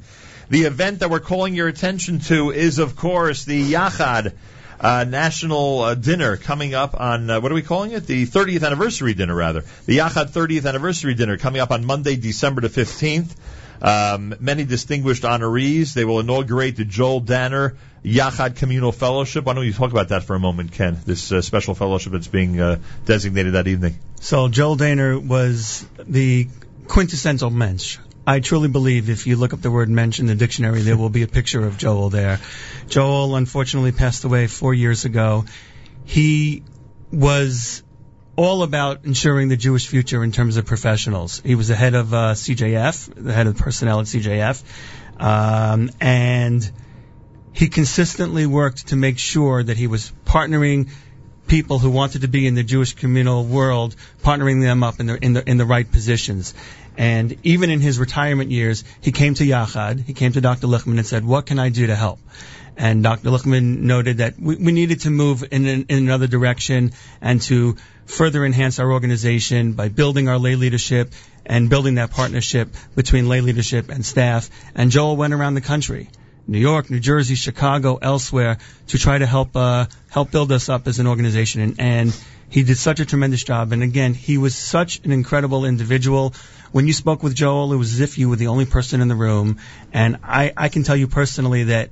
The event that we're calling your attention to is, of course, the Yachad uh, National uh, Dinner coming up on, uh, what are we calling it? The 30th anniversary dinner, rather. The Yachad 30th anniversary dinner coming up on Monday, December the 15th. Um, many distinguished honorees. They will inaugurate the Joel Danner Yachad Communal Fellowship. Why don't you talk about that for a moment, Ken? This uh, special fellowship that's being uh, designated that evening. So Joel Danner was the quintessential mensch. I truly believe if you look up the word mensch in the dictionary, there will be a picture of Joel there. Joel unfortunately passed away four years ago. He was all about ensuring the Jewish future in terms of professionals. He was the head of uh, CJF, the head of personnel at CJF, um, and he consistently worked to make sure that he was partnering people who wanted to be in the Jewish communal world, partnering them up in the in the in the right positions. And even in his retirement years, he came to Yachad, he came to Dr. Lichtman and said, "What can I do to help?" And Dr. Lichtman noted that we, we needed to move in, an, in another direction and to further enhance our organization by building our lay leadership and building that partnership between lay leadership and staff. And Joel went around the country. New York, New Jersey, Chicago, elsewhere to try to help uh, help build us up as an organization. And, and he did such a tremendous job. And again, he was such an incredible individual. When you spoke with Joel, it was as if you were the only person in the room. And I, I can tell you personally that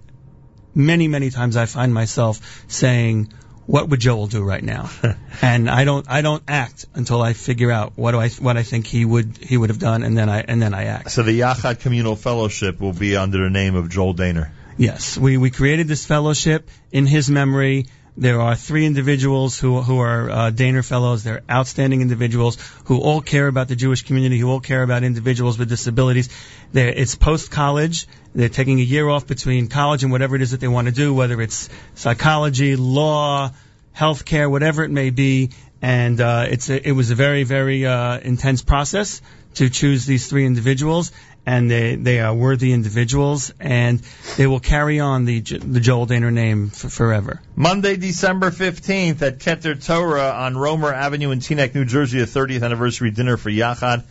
many, many times I find myself saying, "What would Joel do right now?" and I don't, I don't act until I figure out what do I, what I think he would, he would have done, and then I, and then I act. So the Yachad Communal Fellowship will be under the name of Joel Daner. Yes, we, we created this fellowship in his memory. There are three individuals who who are uh, Daner fellows. They're outstanding individuals who all care about the Jewish community, who all care about individuals with disabilities. They're, it's post college. They're taking a year off between college and whatever it is that they want to do, whether it's psychology, law, healthcare, whatever it may be. and uh, it's a, it was a very very uh, intense process to choose these three individuals, and they they are worthy individuals, and they will carry on the the Joel Daner name f- forever. Monday, December 15th at Keter Torah on Roemer Avenue in Teaneck, New Jersey, a 30th anniversary dinner for Yachad.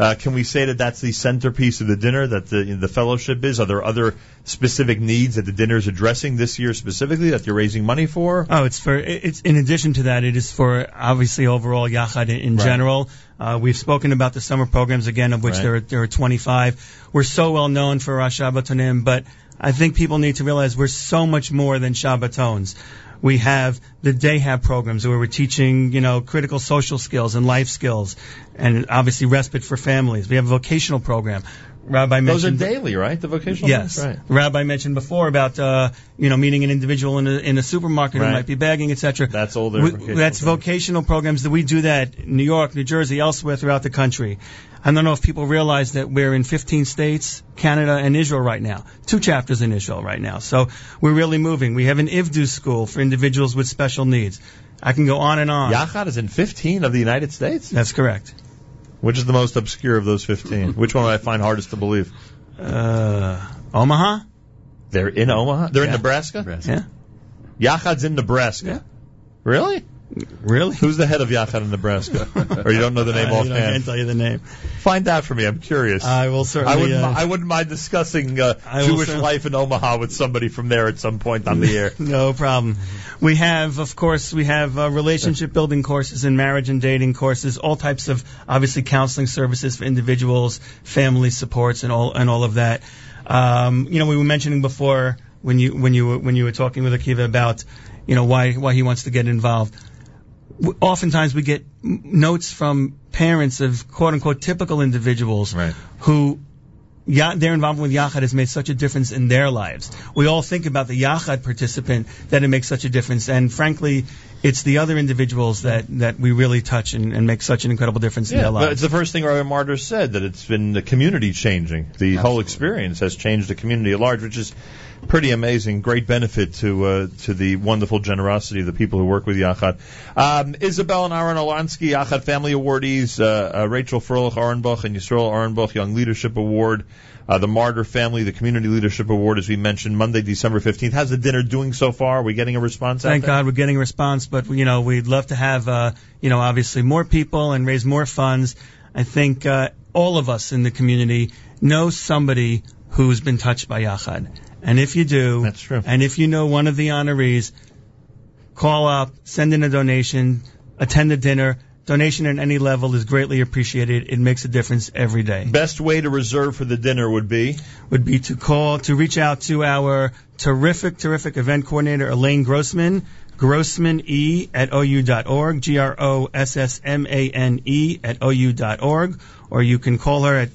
Uh, can we say that that's the centerpiece of the dinner, that the, the fellowship is? Are there other specific needs that the dinner is addressing this year specifically that you're raising money for? Oh, it's for it's in addition to that, it is for obviously overall Yachad in, Right. general. Uh, we've spoken about the summer programs again, of which Right. there are, there are 25. We're so well known for our Shabbatonim, but I think people need to realize we're so much more than Shabbatons. We have the Dayhab programs where we're teaching, you know, critical social skills and life skills, and obviously respite for families. We have a vocational program. Rabbi Those are mentioned daily, right? The vocational Yes. Right. Rabbi mentioned before about uh, you know meeting an individual in a, in a supermarket Right. who might be begging, etc. That's all We- vocational That's vocational programs that we do that in New York, New Jersey, elsewhere throughout the country. I don't know if people realize that we're in 15 states, Canada, and Israel right now. Two chapters in Israel right now. So we're really moving. We have an IVDU school for individuals with special needs. I can go on and on. Yachad is in 15 of the United States? That's correct. Which is the most obscure of those 15? Which one would I find hardest to believe? Uh, Omaha? They're in Omaha? They're in Yeah. Nebraska? Yeah. Yachad's in Nebraska. Really? Really? Who's the head of Yachad in Nebraska? or you don't know the name you know, I can't tell you the name. Find out for me. I'm curious. I will certainly. I wouldn't. uh, I wouldn't mind discussing uh, Jewish life in Omaha with somebody from there at some point on the air. No problem. We have, of course, we have uh, relationship building courses and marriage and dating courses, all types of obviously counseling services for individuals, family supports, and all and all of that. Um, you know, we were mentioning before when you when you were, when you were talking with Akiva about you know why why he wants to get involved. Oftentimes we get notes from parents of quote unquote typical individuals who Ya- their involvement with Yachad has made such a difference in their lives. We all think about the Yachad participant that it makes such a difference, and frankly, it's the other individuals that, that we really touch and, and make such an incredible difference in Yeah, their but lives. it's the first thing Rabbi Marder said that it's been the community changing. The whole experience has changed the community at large, which is pretty amazing. Great benefit to uh, to the wonderful generosity of the people who work with Yachad. Um, Isabel and Aaron Olansky, Yachad Family Awardees, uh, uh, Rachel Froelich Arenbach and Yisrael Arenbach Young Leadership Award. Uh, the Marder Family, the Community Leadership Award, as we mentioned, Monday, December 15th. How's the dinner doing so far? Are we getting a response Thank? God we're getting a response, but you know we'd love to have uh, you know obviously more people and raise more funds. I think uh, all of us in the community know somebody who's been touched by Yachad, and if you do, that's true. And if you know one of the honorees, call up, send in a donation, attend the dinner. Donation at any level is greatly appreciated. It makes a difference every day. Best way to reserve for the dinner would be? Would be to call, to reach out to our terrific, terrific event coordinator, Elaine Grossman, Grossman E at OU.org, G R O S S M A N E at OU.org, or you can call her at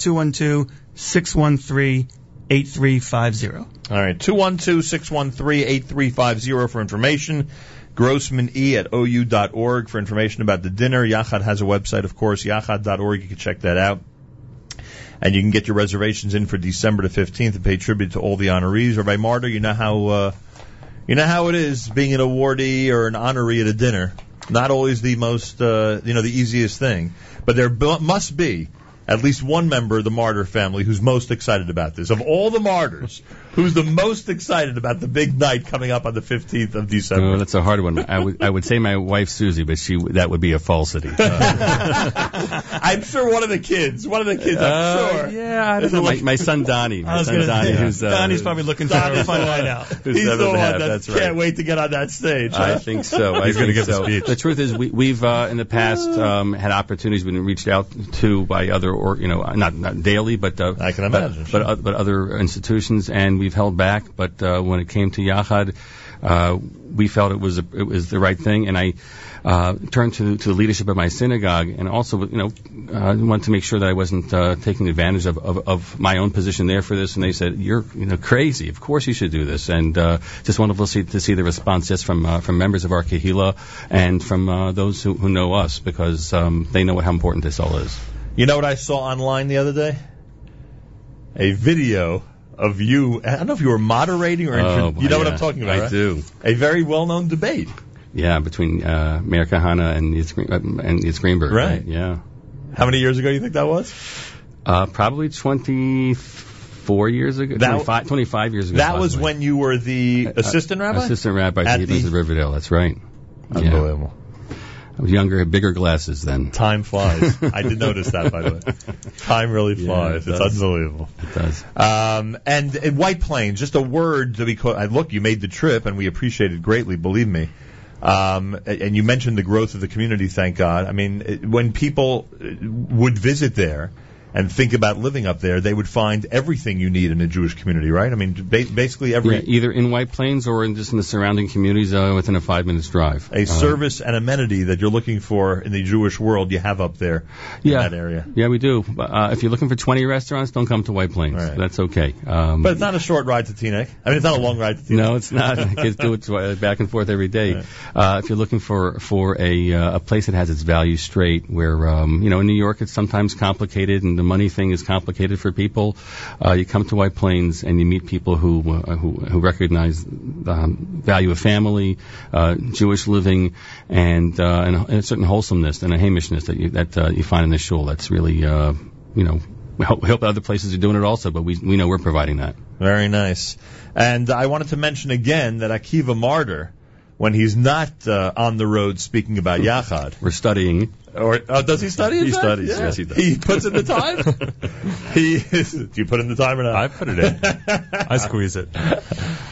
212-613-8350. All right, 212-613-8350 for information. Grossman E at OU.org for information about the dinner. Yachad has a website, of course, yachad.org. You can check that out. And you can get your reservations in for December the 15th to pay tribute to all the honorees. Rabbi Marder, you know how, uh, you know how it is being an awardee or an honoree at a dinner. Not always the most, uh, you know, the easiest thing. But there bu- must be at least one member of the Marder family who's most excited about this. Of all the Marders, who's the most excited about the big night coming up on the 15th of December? Oh, that's a hard one. I would I would say my wife Susie, but she that would be a falsity. I'm sure one of the kids, one of the kids, I'm Uh, sure. Yeah, I don't know. My, my son Donnie, I my was son gonna Donnie, say, who's uh, Donnie's probably looking for a Donnie's fun night one- out. He's the one half, that that's can't right. wait to get on that stage. I think so. I He's gonna think give a speech. The truth is, we, we've uh, in the past um, had opportunities been reached out to by other, or you know, not not daily, but uh, I can but- imagine, but uh, but other institutions, and we've held back. But uh, when it came to Yachad, uh, we felt it was a, it was the right thing, and I. Uh, turned to, to the leadership of my synagogue, and also, you know, uh, wanted to make sure that I wasn't uh, taking advantage of, of, of my own position there for this. And they said, "You're, you know, crazy. Of course you should do this." And uh, just wonderful to see, to see the response just from uh, from members of our kahila and from uh, those who, who know us because um, they know how important this all is. You know what I saw online the other day? A video of you. I don't know if you were moderating or Oh, intro- you know what I'm talking about. I right? do. A very well-known debate. Yeah, between uh, Meir Kahane and Yitzhak Green- uh, and Yitzhak Greenberg. Right. Yeah. How many years ago do you think that was? Uh, probably 24 years ago. That- 25, 25 years ago. That was when you were the assistant rabbi? Assistant rabbi At at the- the Riverdale. That's right. Unbelievable. I was younger, had bigger glasses then. Time flies. I did notice that, by the way. Time really Yeah, flies. it it's does. unbelievable. It does. Um, and, and White Plains, just a word to be co- I look, you made the trip, and we appreciate it greatly. Believe me. Um, and and you mentioned the growth of the community. Thank God. I mean, when people uh, would visit there and think about living up there, they would find everything you need in a Jewish community, right? I mean, ba- basically every Yeah, either in White Plains or in just in the surrounding communities uh, within a five minutes drive. a Uh, service and amenity that you're looking for in the Jewish world, you have up there in yeah, that area. Yeah, we do. Uh, if you're looking for 20 restaurants, don't come to White Plains. That's okay. Um, But it's not a short ride to Teaneck. I mean, it's not a long ride to Teaneck. No, it's not. Kids do it back and forth every day. Uh, if you're looking for for a uh, a place that has its values straight, where um, you know in New York it's sometimes complicated and the money thing is complicated for people, uh, you come to White Plains and you meet people who uh, who, who recognize the um, value of family, uh, Jewish living, and, uh, and a- and a certain wholesomeness and a hamishness that you that uh, you find in the shul. That's really uh, you know. We hope, we hope other places are doing it also, but we we know we're providing that. Very nice. And I wanted to mention again that Akiva Marder, when he's not uh, on the road speaking about Yachad, We're studying. or oh, does he study? He fact? studies, Yeah. yes, he does. He puts in the time. he do you put in the time or not? I put it in. I squeeze it.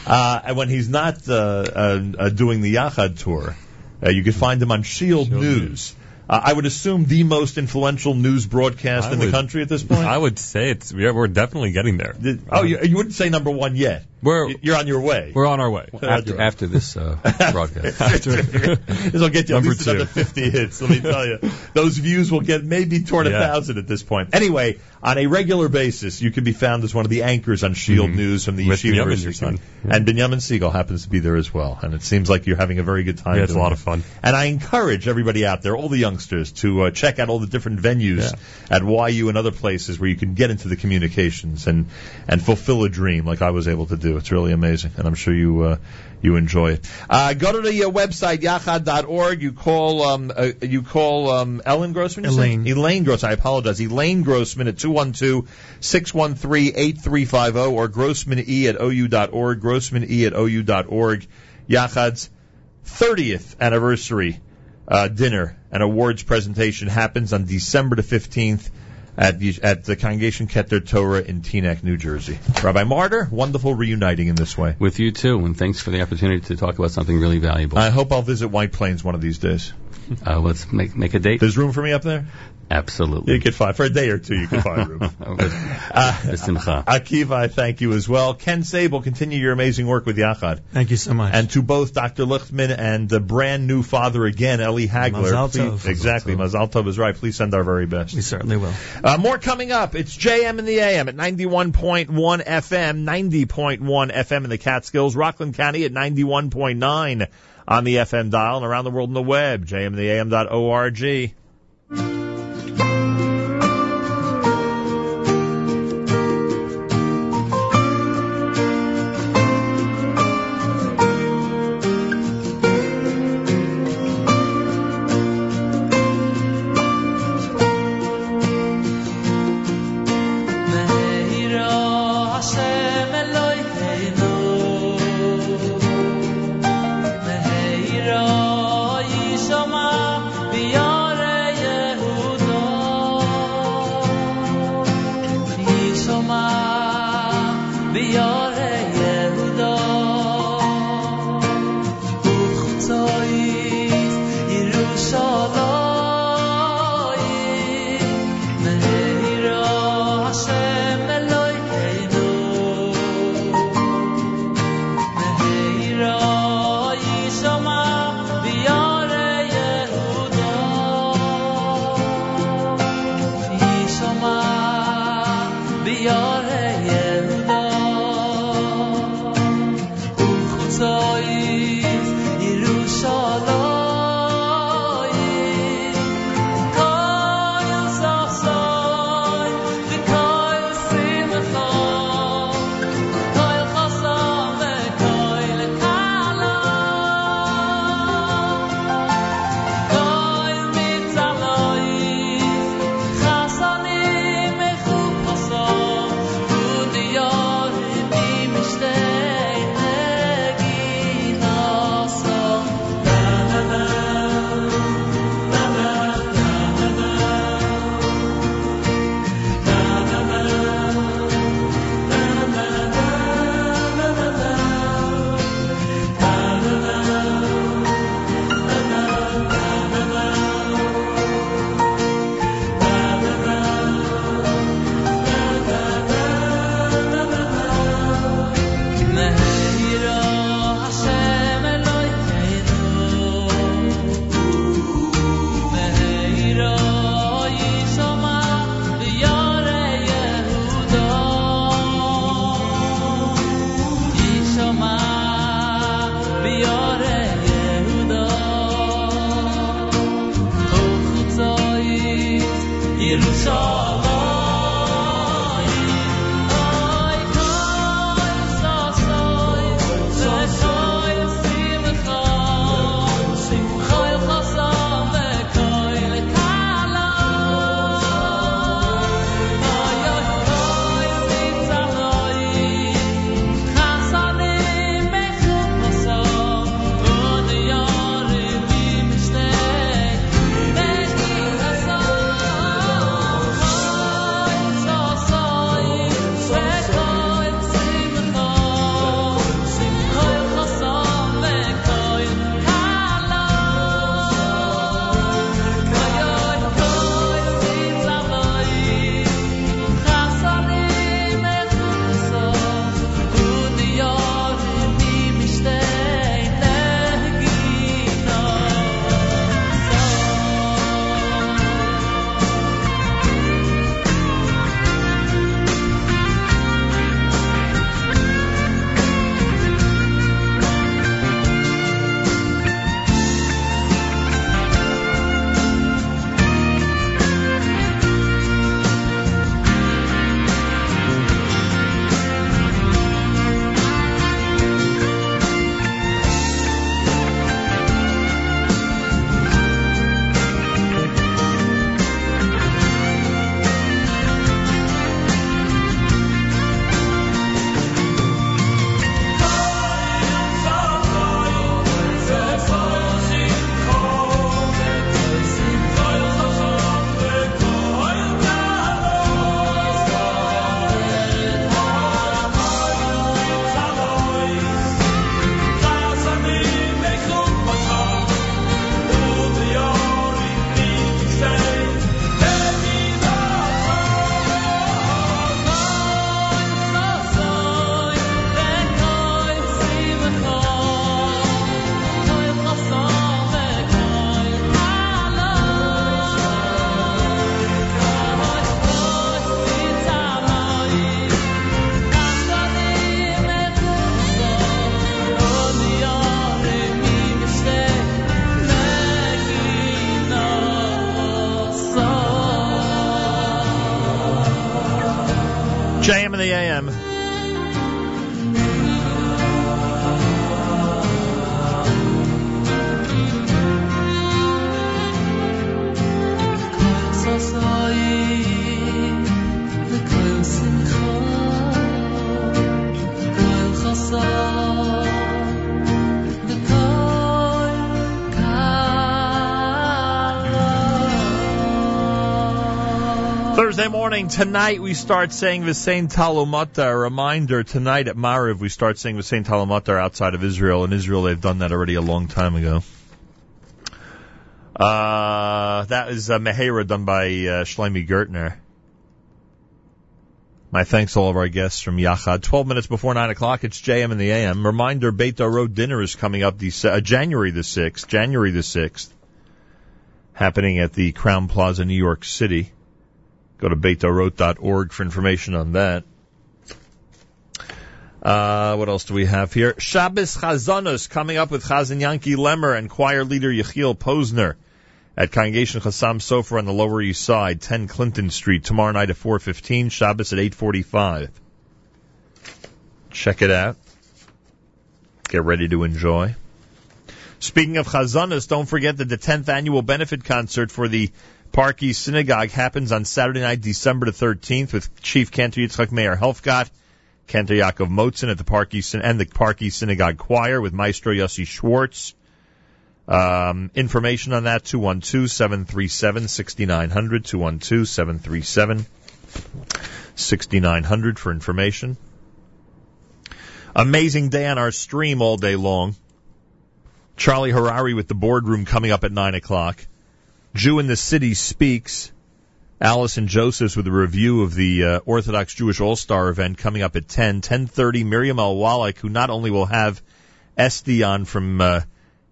Uh, and when he's not uh, uh, uh, doing the Yachad tour, uh, you can find him on Shield, News. Uh, I would assume the most influential news broadcast I in the country at this point. I would say it's yeah, we're definitely getting there. oh, you, you wouldn't say number one yet. We're You're on your way. we're on our way. After after this uh, broadcast. this will get you at Number least another two. 50 hits. Let me tell you, those views will get maybe toward a Yeah. thousand at this point. Anyway, on a regular basis, you can be found as one of the anchors on Shield News from the Mm-hmm. With Yeshiva your. And Binyamin Siegel happens to be there as well. And it seems like you're having a very good time. Yeah, it's a lot it. of fun. And I encourage everybody out there, all the youngsters, to uh, check out all the different venues at YU and other places where you can get into the communications and and fulfill a dream like I was able to do. It's really amazing, and I'm sure you uh, you enjoy it. Uh, go to the uh, website yachad.org. You call um uh, you call um Ellen Grossman. said? Elaine. Elaine Grossman. I apologize. Elaine Grossman at 212-613-8350 or grossmane at ou.org. Grossmane at ou.org. Yachad's 30th anniversary uh, dinner and awards presentation happens on December the 15th at the, at the Congregation Keter Torah in Teaneck, New Jersey. Rabbi Marder, wonderful reuniting in this way. With you too, and thanks for the opportunity to talk about something really valuable. I hope I'll visit White Plains one of these days. Uh, let's make make a date. There's room for me up there? Absolutely. You could find, for a day or two, you can find room. Uh, Akiva, I thank you as well. Ken Saibel, continue your amazing work with Yachad. Thank you so much. And to both Dr. Lichtman and the brand new father again, Ellie Hagler. Mazal please- Exactly. Mazal Tov is right. Please send our very best. we certainly will. Uh, more coming up. It's JM in the AM at 91.1 FM, 90.1 FM in the Catskills, Rockland County at 91.9 on the FM dial and around the world on the web, jmintheam.org. Thursday morning, tonight we start saying Visain Talumata. A reminder, tonight at Mariv we start saying Visain Talumata outside of Israel. In Israel they've done that already a long time ago. Uh, that is a Mehera done by uh, Shlomi Gertner. My thanks to all of our guests from Yachad. 12 minutes before 9 o'clock, it's JM in the AM. Reminder, Beta Road dinner is coming up the, uh, January the 6th, January the 6th, happening at the Crowne Plaza, New York City. Go to betarot.org for information on that. Uh, what else do we have here? Shabbos Chazanus coming up with Chazan Yanky Lemmer and choir leader Yechiel Posner at Congregation Chassam Sofer on the Lower East Side, 10 Clinton Street, tomorrow night at 4.15, Shabbos at 8.45. Check it out. Get ready to enjoy. Speaking of Chazanus, don't forget that the 10th annual benefit concert for the Park East Synagogue happens on Saturday night, December the 13th, with Chief Cantor Yitzchak Meir Helfgott, Cantor Yaakov Motzen at the Park East and the Park East Synagogue Choir with Maestro Yossi Schwartz. Um, information on that, 212-737-6900, 212-737-6900 for information. Amazing day on our stream all day long. Charlie Harari with the boardroom coming up at 9 o'clock. Jew in the City speaks. Allison Josephs with a review of the uh, Orthodox Jewish All-Star event coming up at 10. 10.30, Miriam L. Wallach, who not only will have Esty on from uh,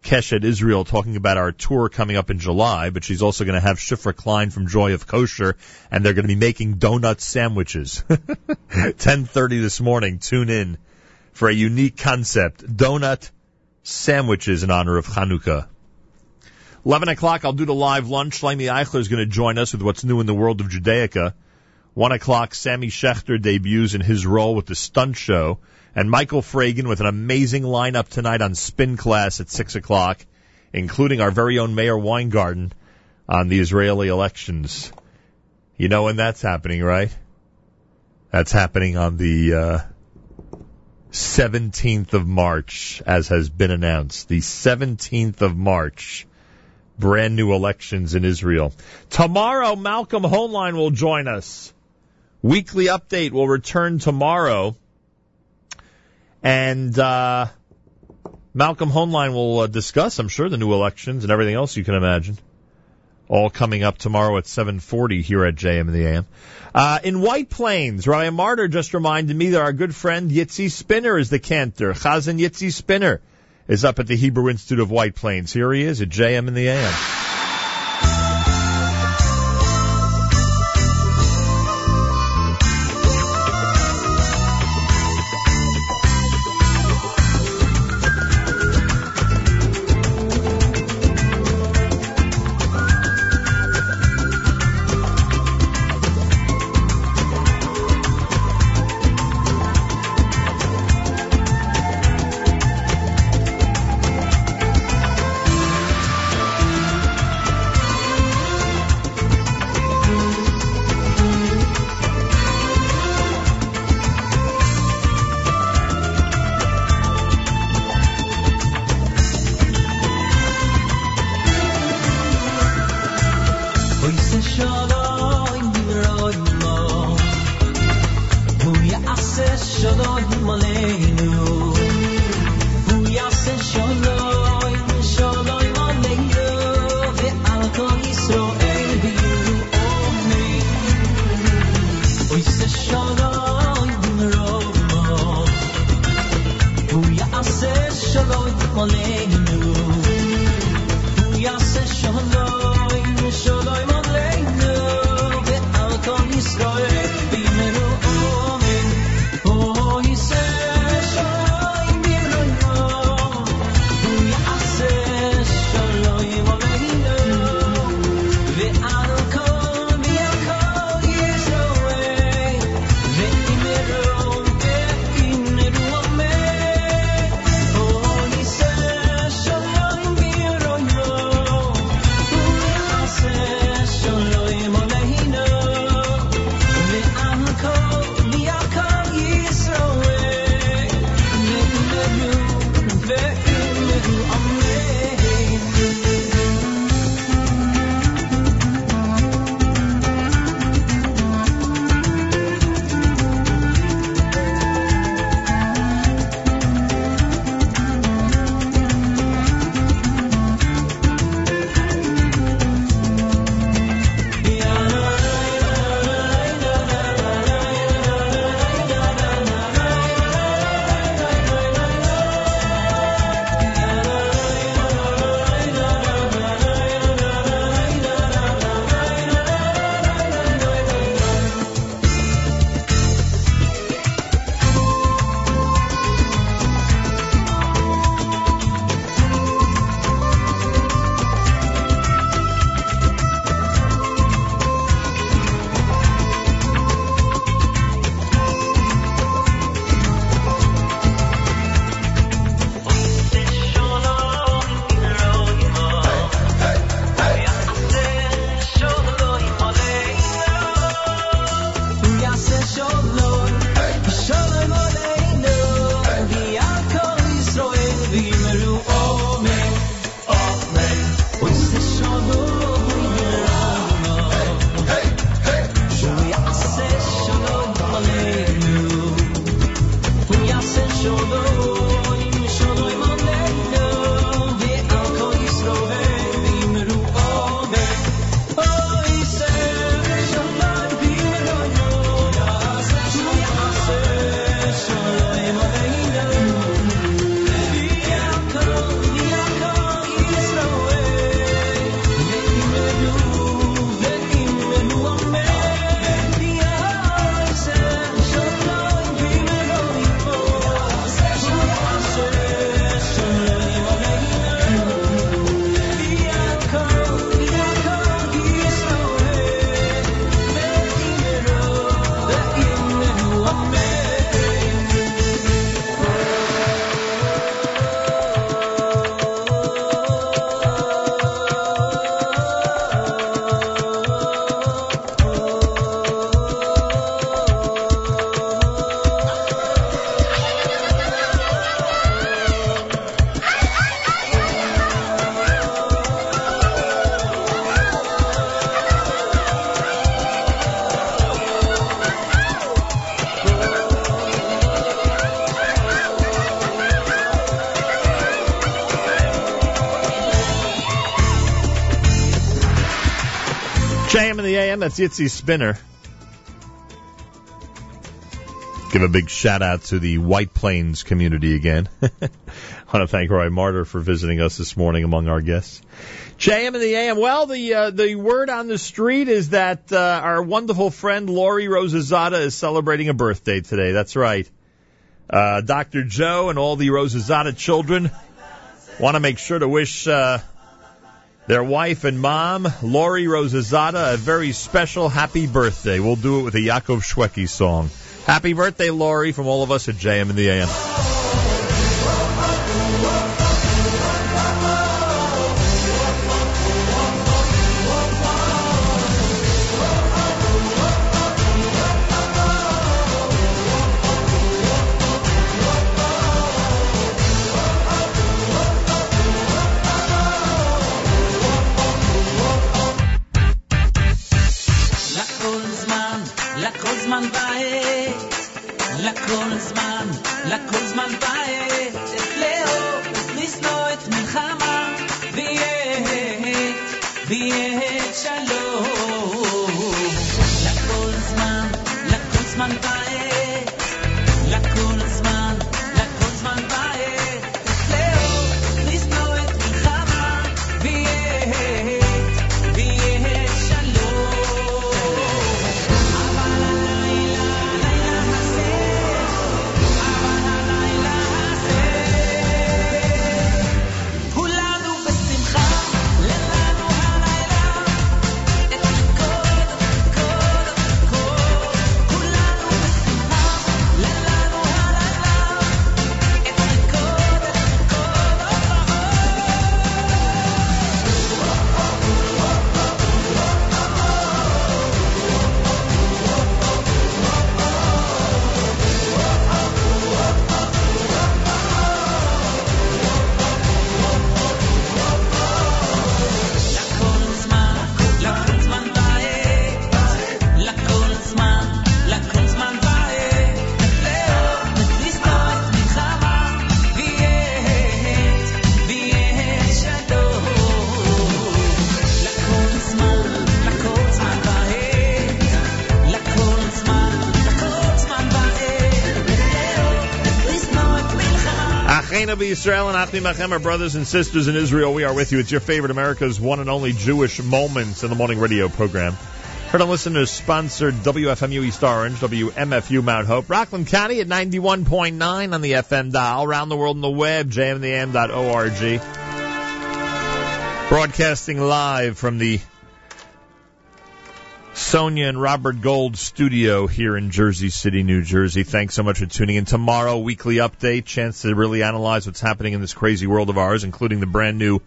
Keshet Israel talking about our tour coming up in July, but she's also going to have Shifra Klein from Joy of Kosher, and they're going to be making donut sandwiches. 10.30 this morning, tune in for a unique concept, donut sandwiches in honor of Hanukkah. 11 o'clock, I'll do the live lunch. Shlomi Eichler is going to join us with what's new in the world of Judaica. 1 o'clock, Sammy Schechter debuts in his role with the Stunt Show. And Michael Fragin with an amazing lineup tonight on Spin Class at 6 o'clock, including our very own Meir Weingarten on the Israeli elections. You know when that's happening, right? That's happening on the uh, 17th of March, as has been announced. The 17th of March. Brand new elections in Israel. Tomorrow, Malcolm Hoenlein will join us. Weekly update will return tomorrow. And uh, Malcolm Hoenlein will uh, discuss, I'm sure, the new elections and everything else you can imagine. All coming up tomorrow at 7:40 here at JM in the AM. Uh, in White Plains, Rabbi Marder just reminded me that our good friend Yitzi Spinner is the cantor. Chazan Yitzi Spinner is up at the Hebrew Institute of White Plains. Here he is at JM in the AM. That's Yitzy Spinner. Give a big shout out to the White Plains community again. I want to thank Roy Marder for visiting us this morning among our guests. JM and the AM. Well, the uh, the word on the street is that uh, our wonderful friend Lori Rosazada is celebrating a birthday today. That's right. Uh, Dr. Joe and all the Rosazada children want to make sure to wish uh, their wife and mom, Lori Rosazada, a very special happy birthday. We'll do it with a Yaakov Shwekey song. Happy birthday, Lori, from all of us at JM in the AM. Israel and Achim Achem, our brothers and sisters in Israel, we are with you. It's your favorite America's one and only Jewish Moments in the Morning Radio program. Heard on listeners sponsored WFMU East Orange, WMFU Mount Hope, Rockland County at 91.9 on the FM dial, around the world on the web, jmtheam.org. Broadcasting live from the Sonia and Robert Gold studio here in Jersey City, New Jersey. Thanks so much for tuning in. Tomorrow, weekly update, chance to really analyze what's happening in this crazy world of ours, including the brand new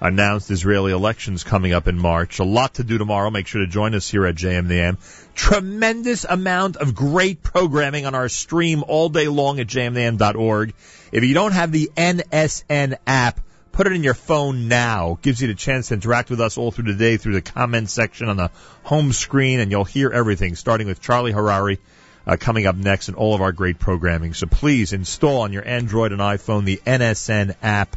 announced Israeli elections coming up in March. A lot to do tomorrow. Make sure to join us here at JM the AM. Tremendous amount of great programming on our stream all day long at jmtheam.org. If you don't have the NSN app, put it in your phone now. Gives you the chance to interact with us all through the day through the comment section on the home screen, and you'll hear everything, starting with Charlie Harari uh, coming up next and all of our great programming. So please install on your Android and iPhone the NSN app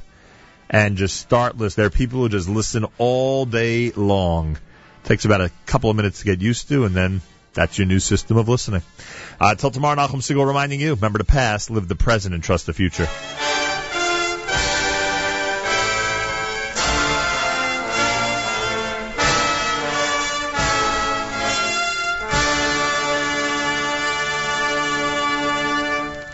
and just start listening. There are people who just listen all day long. Takes about a couple of minutes to get used to, and then that's your new system of listening. Uh, till tomorrow, Nachum Segal reminding you, remember the past, live the present, and trust the future.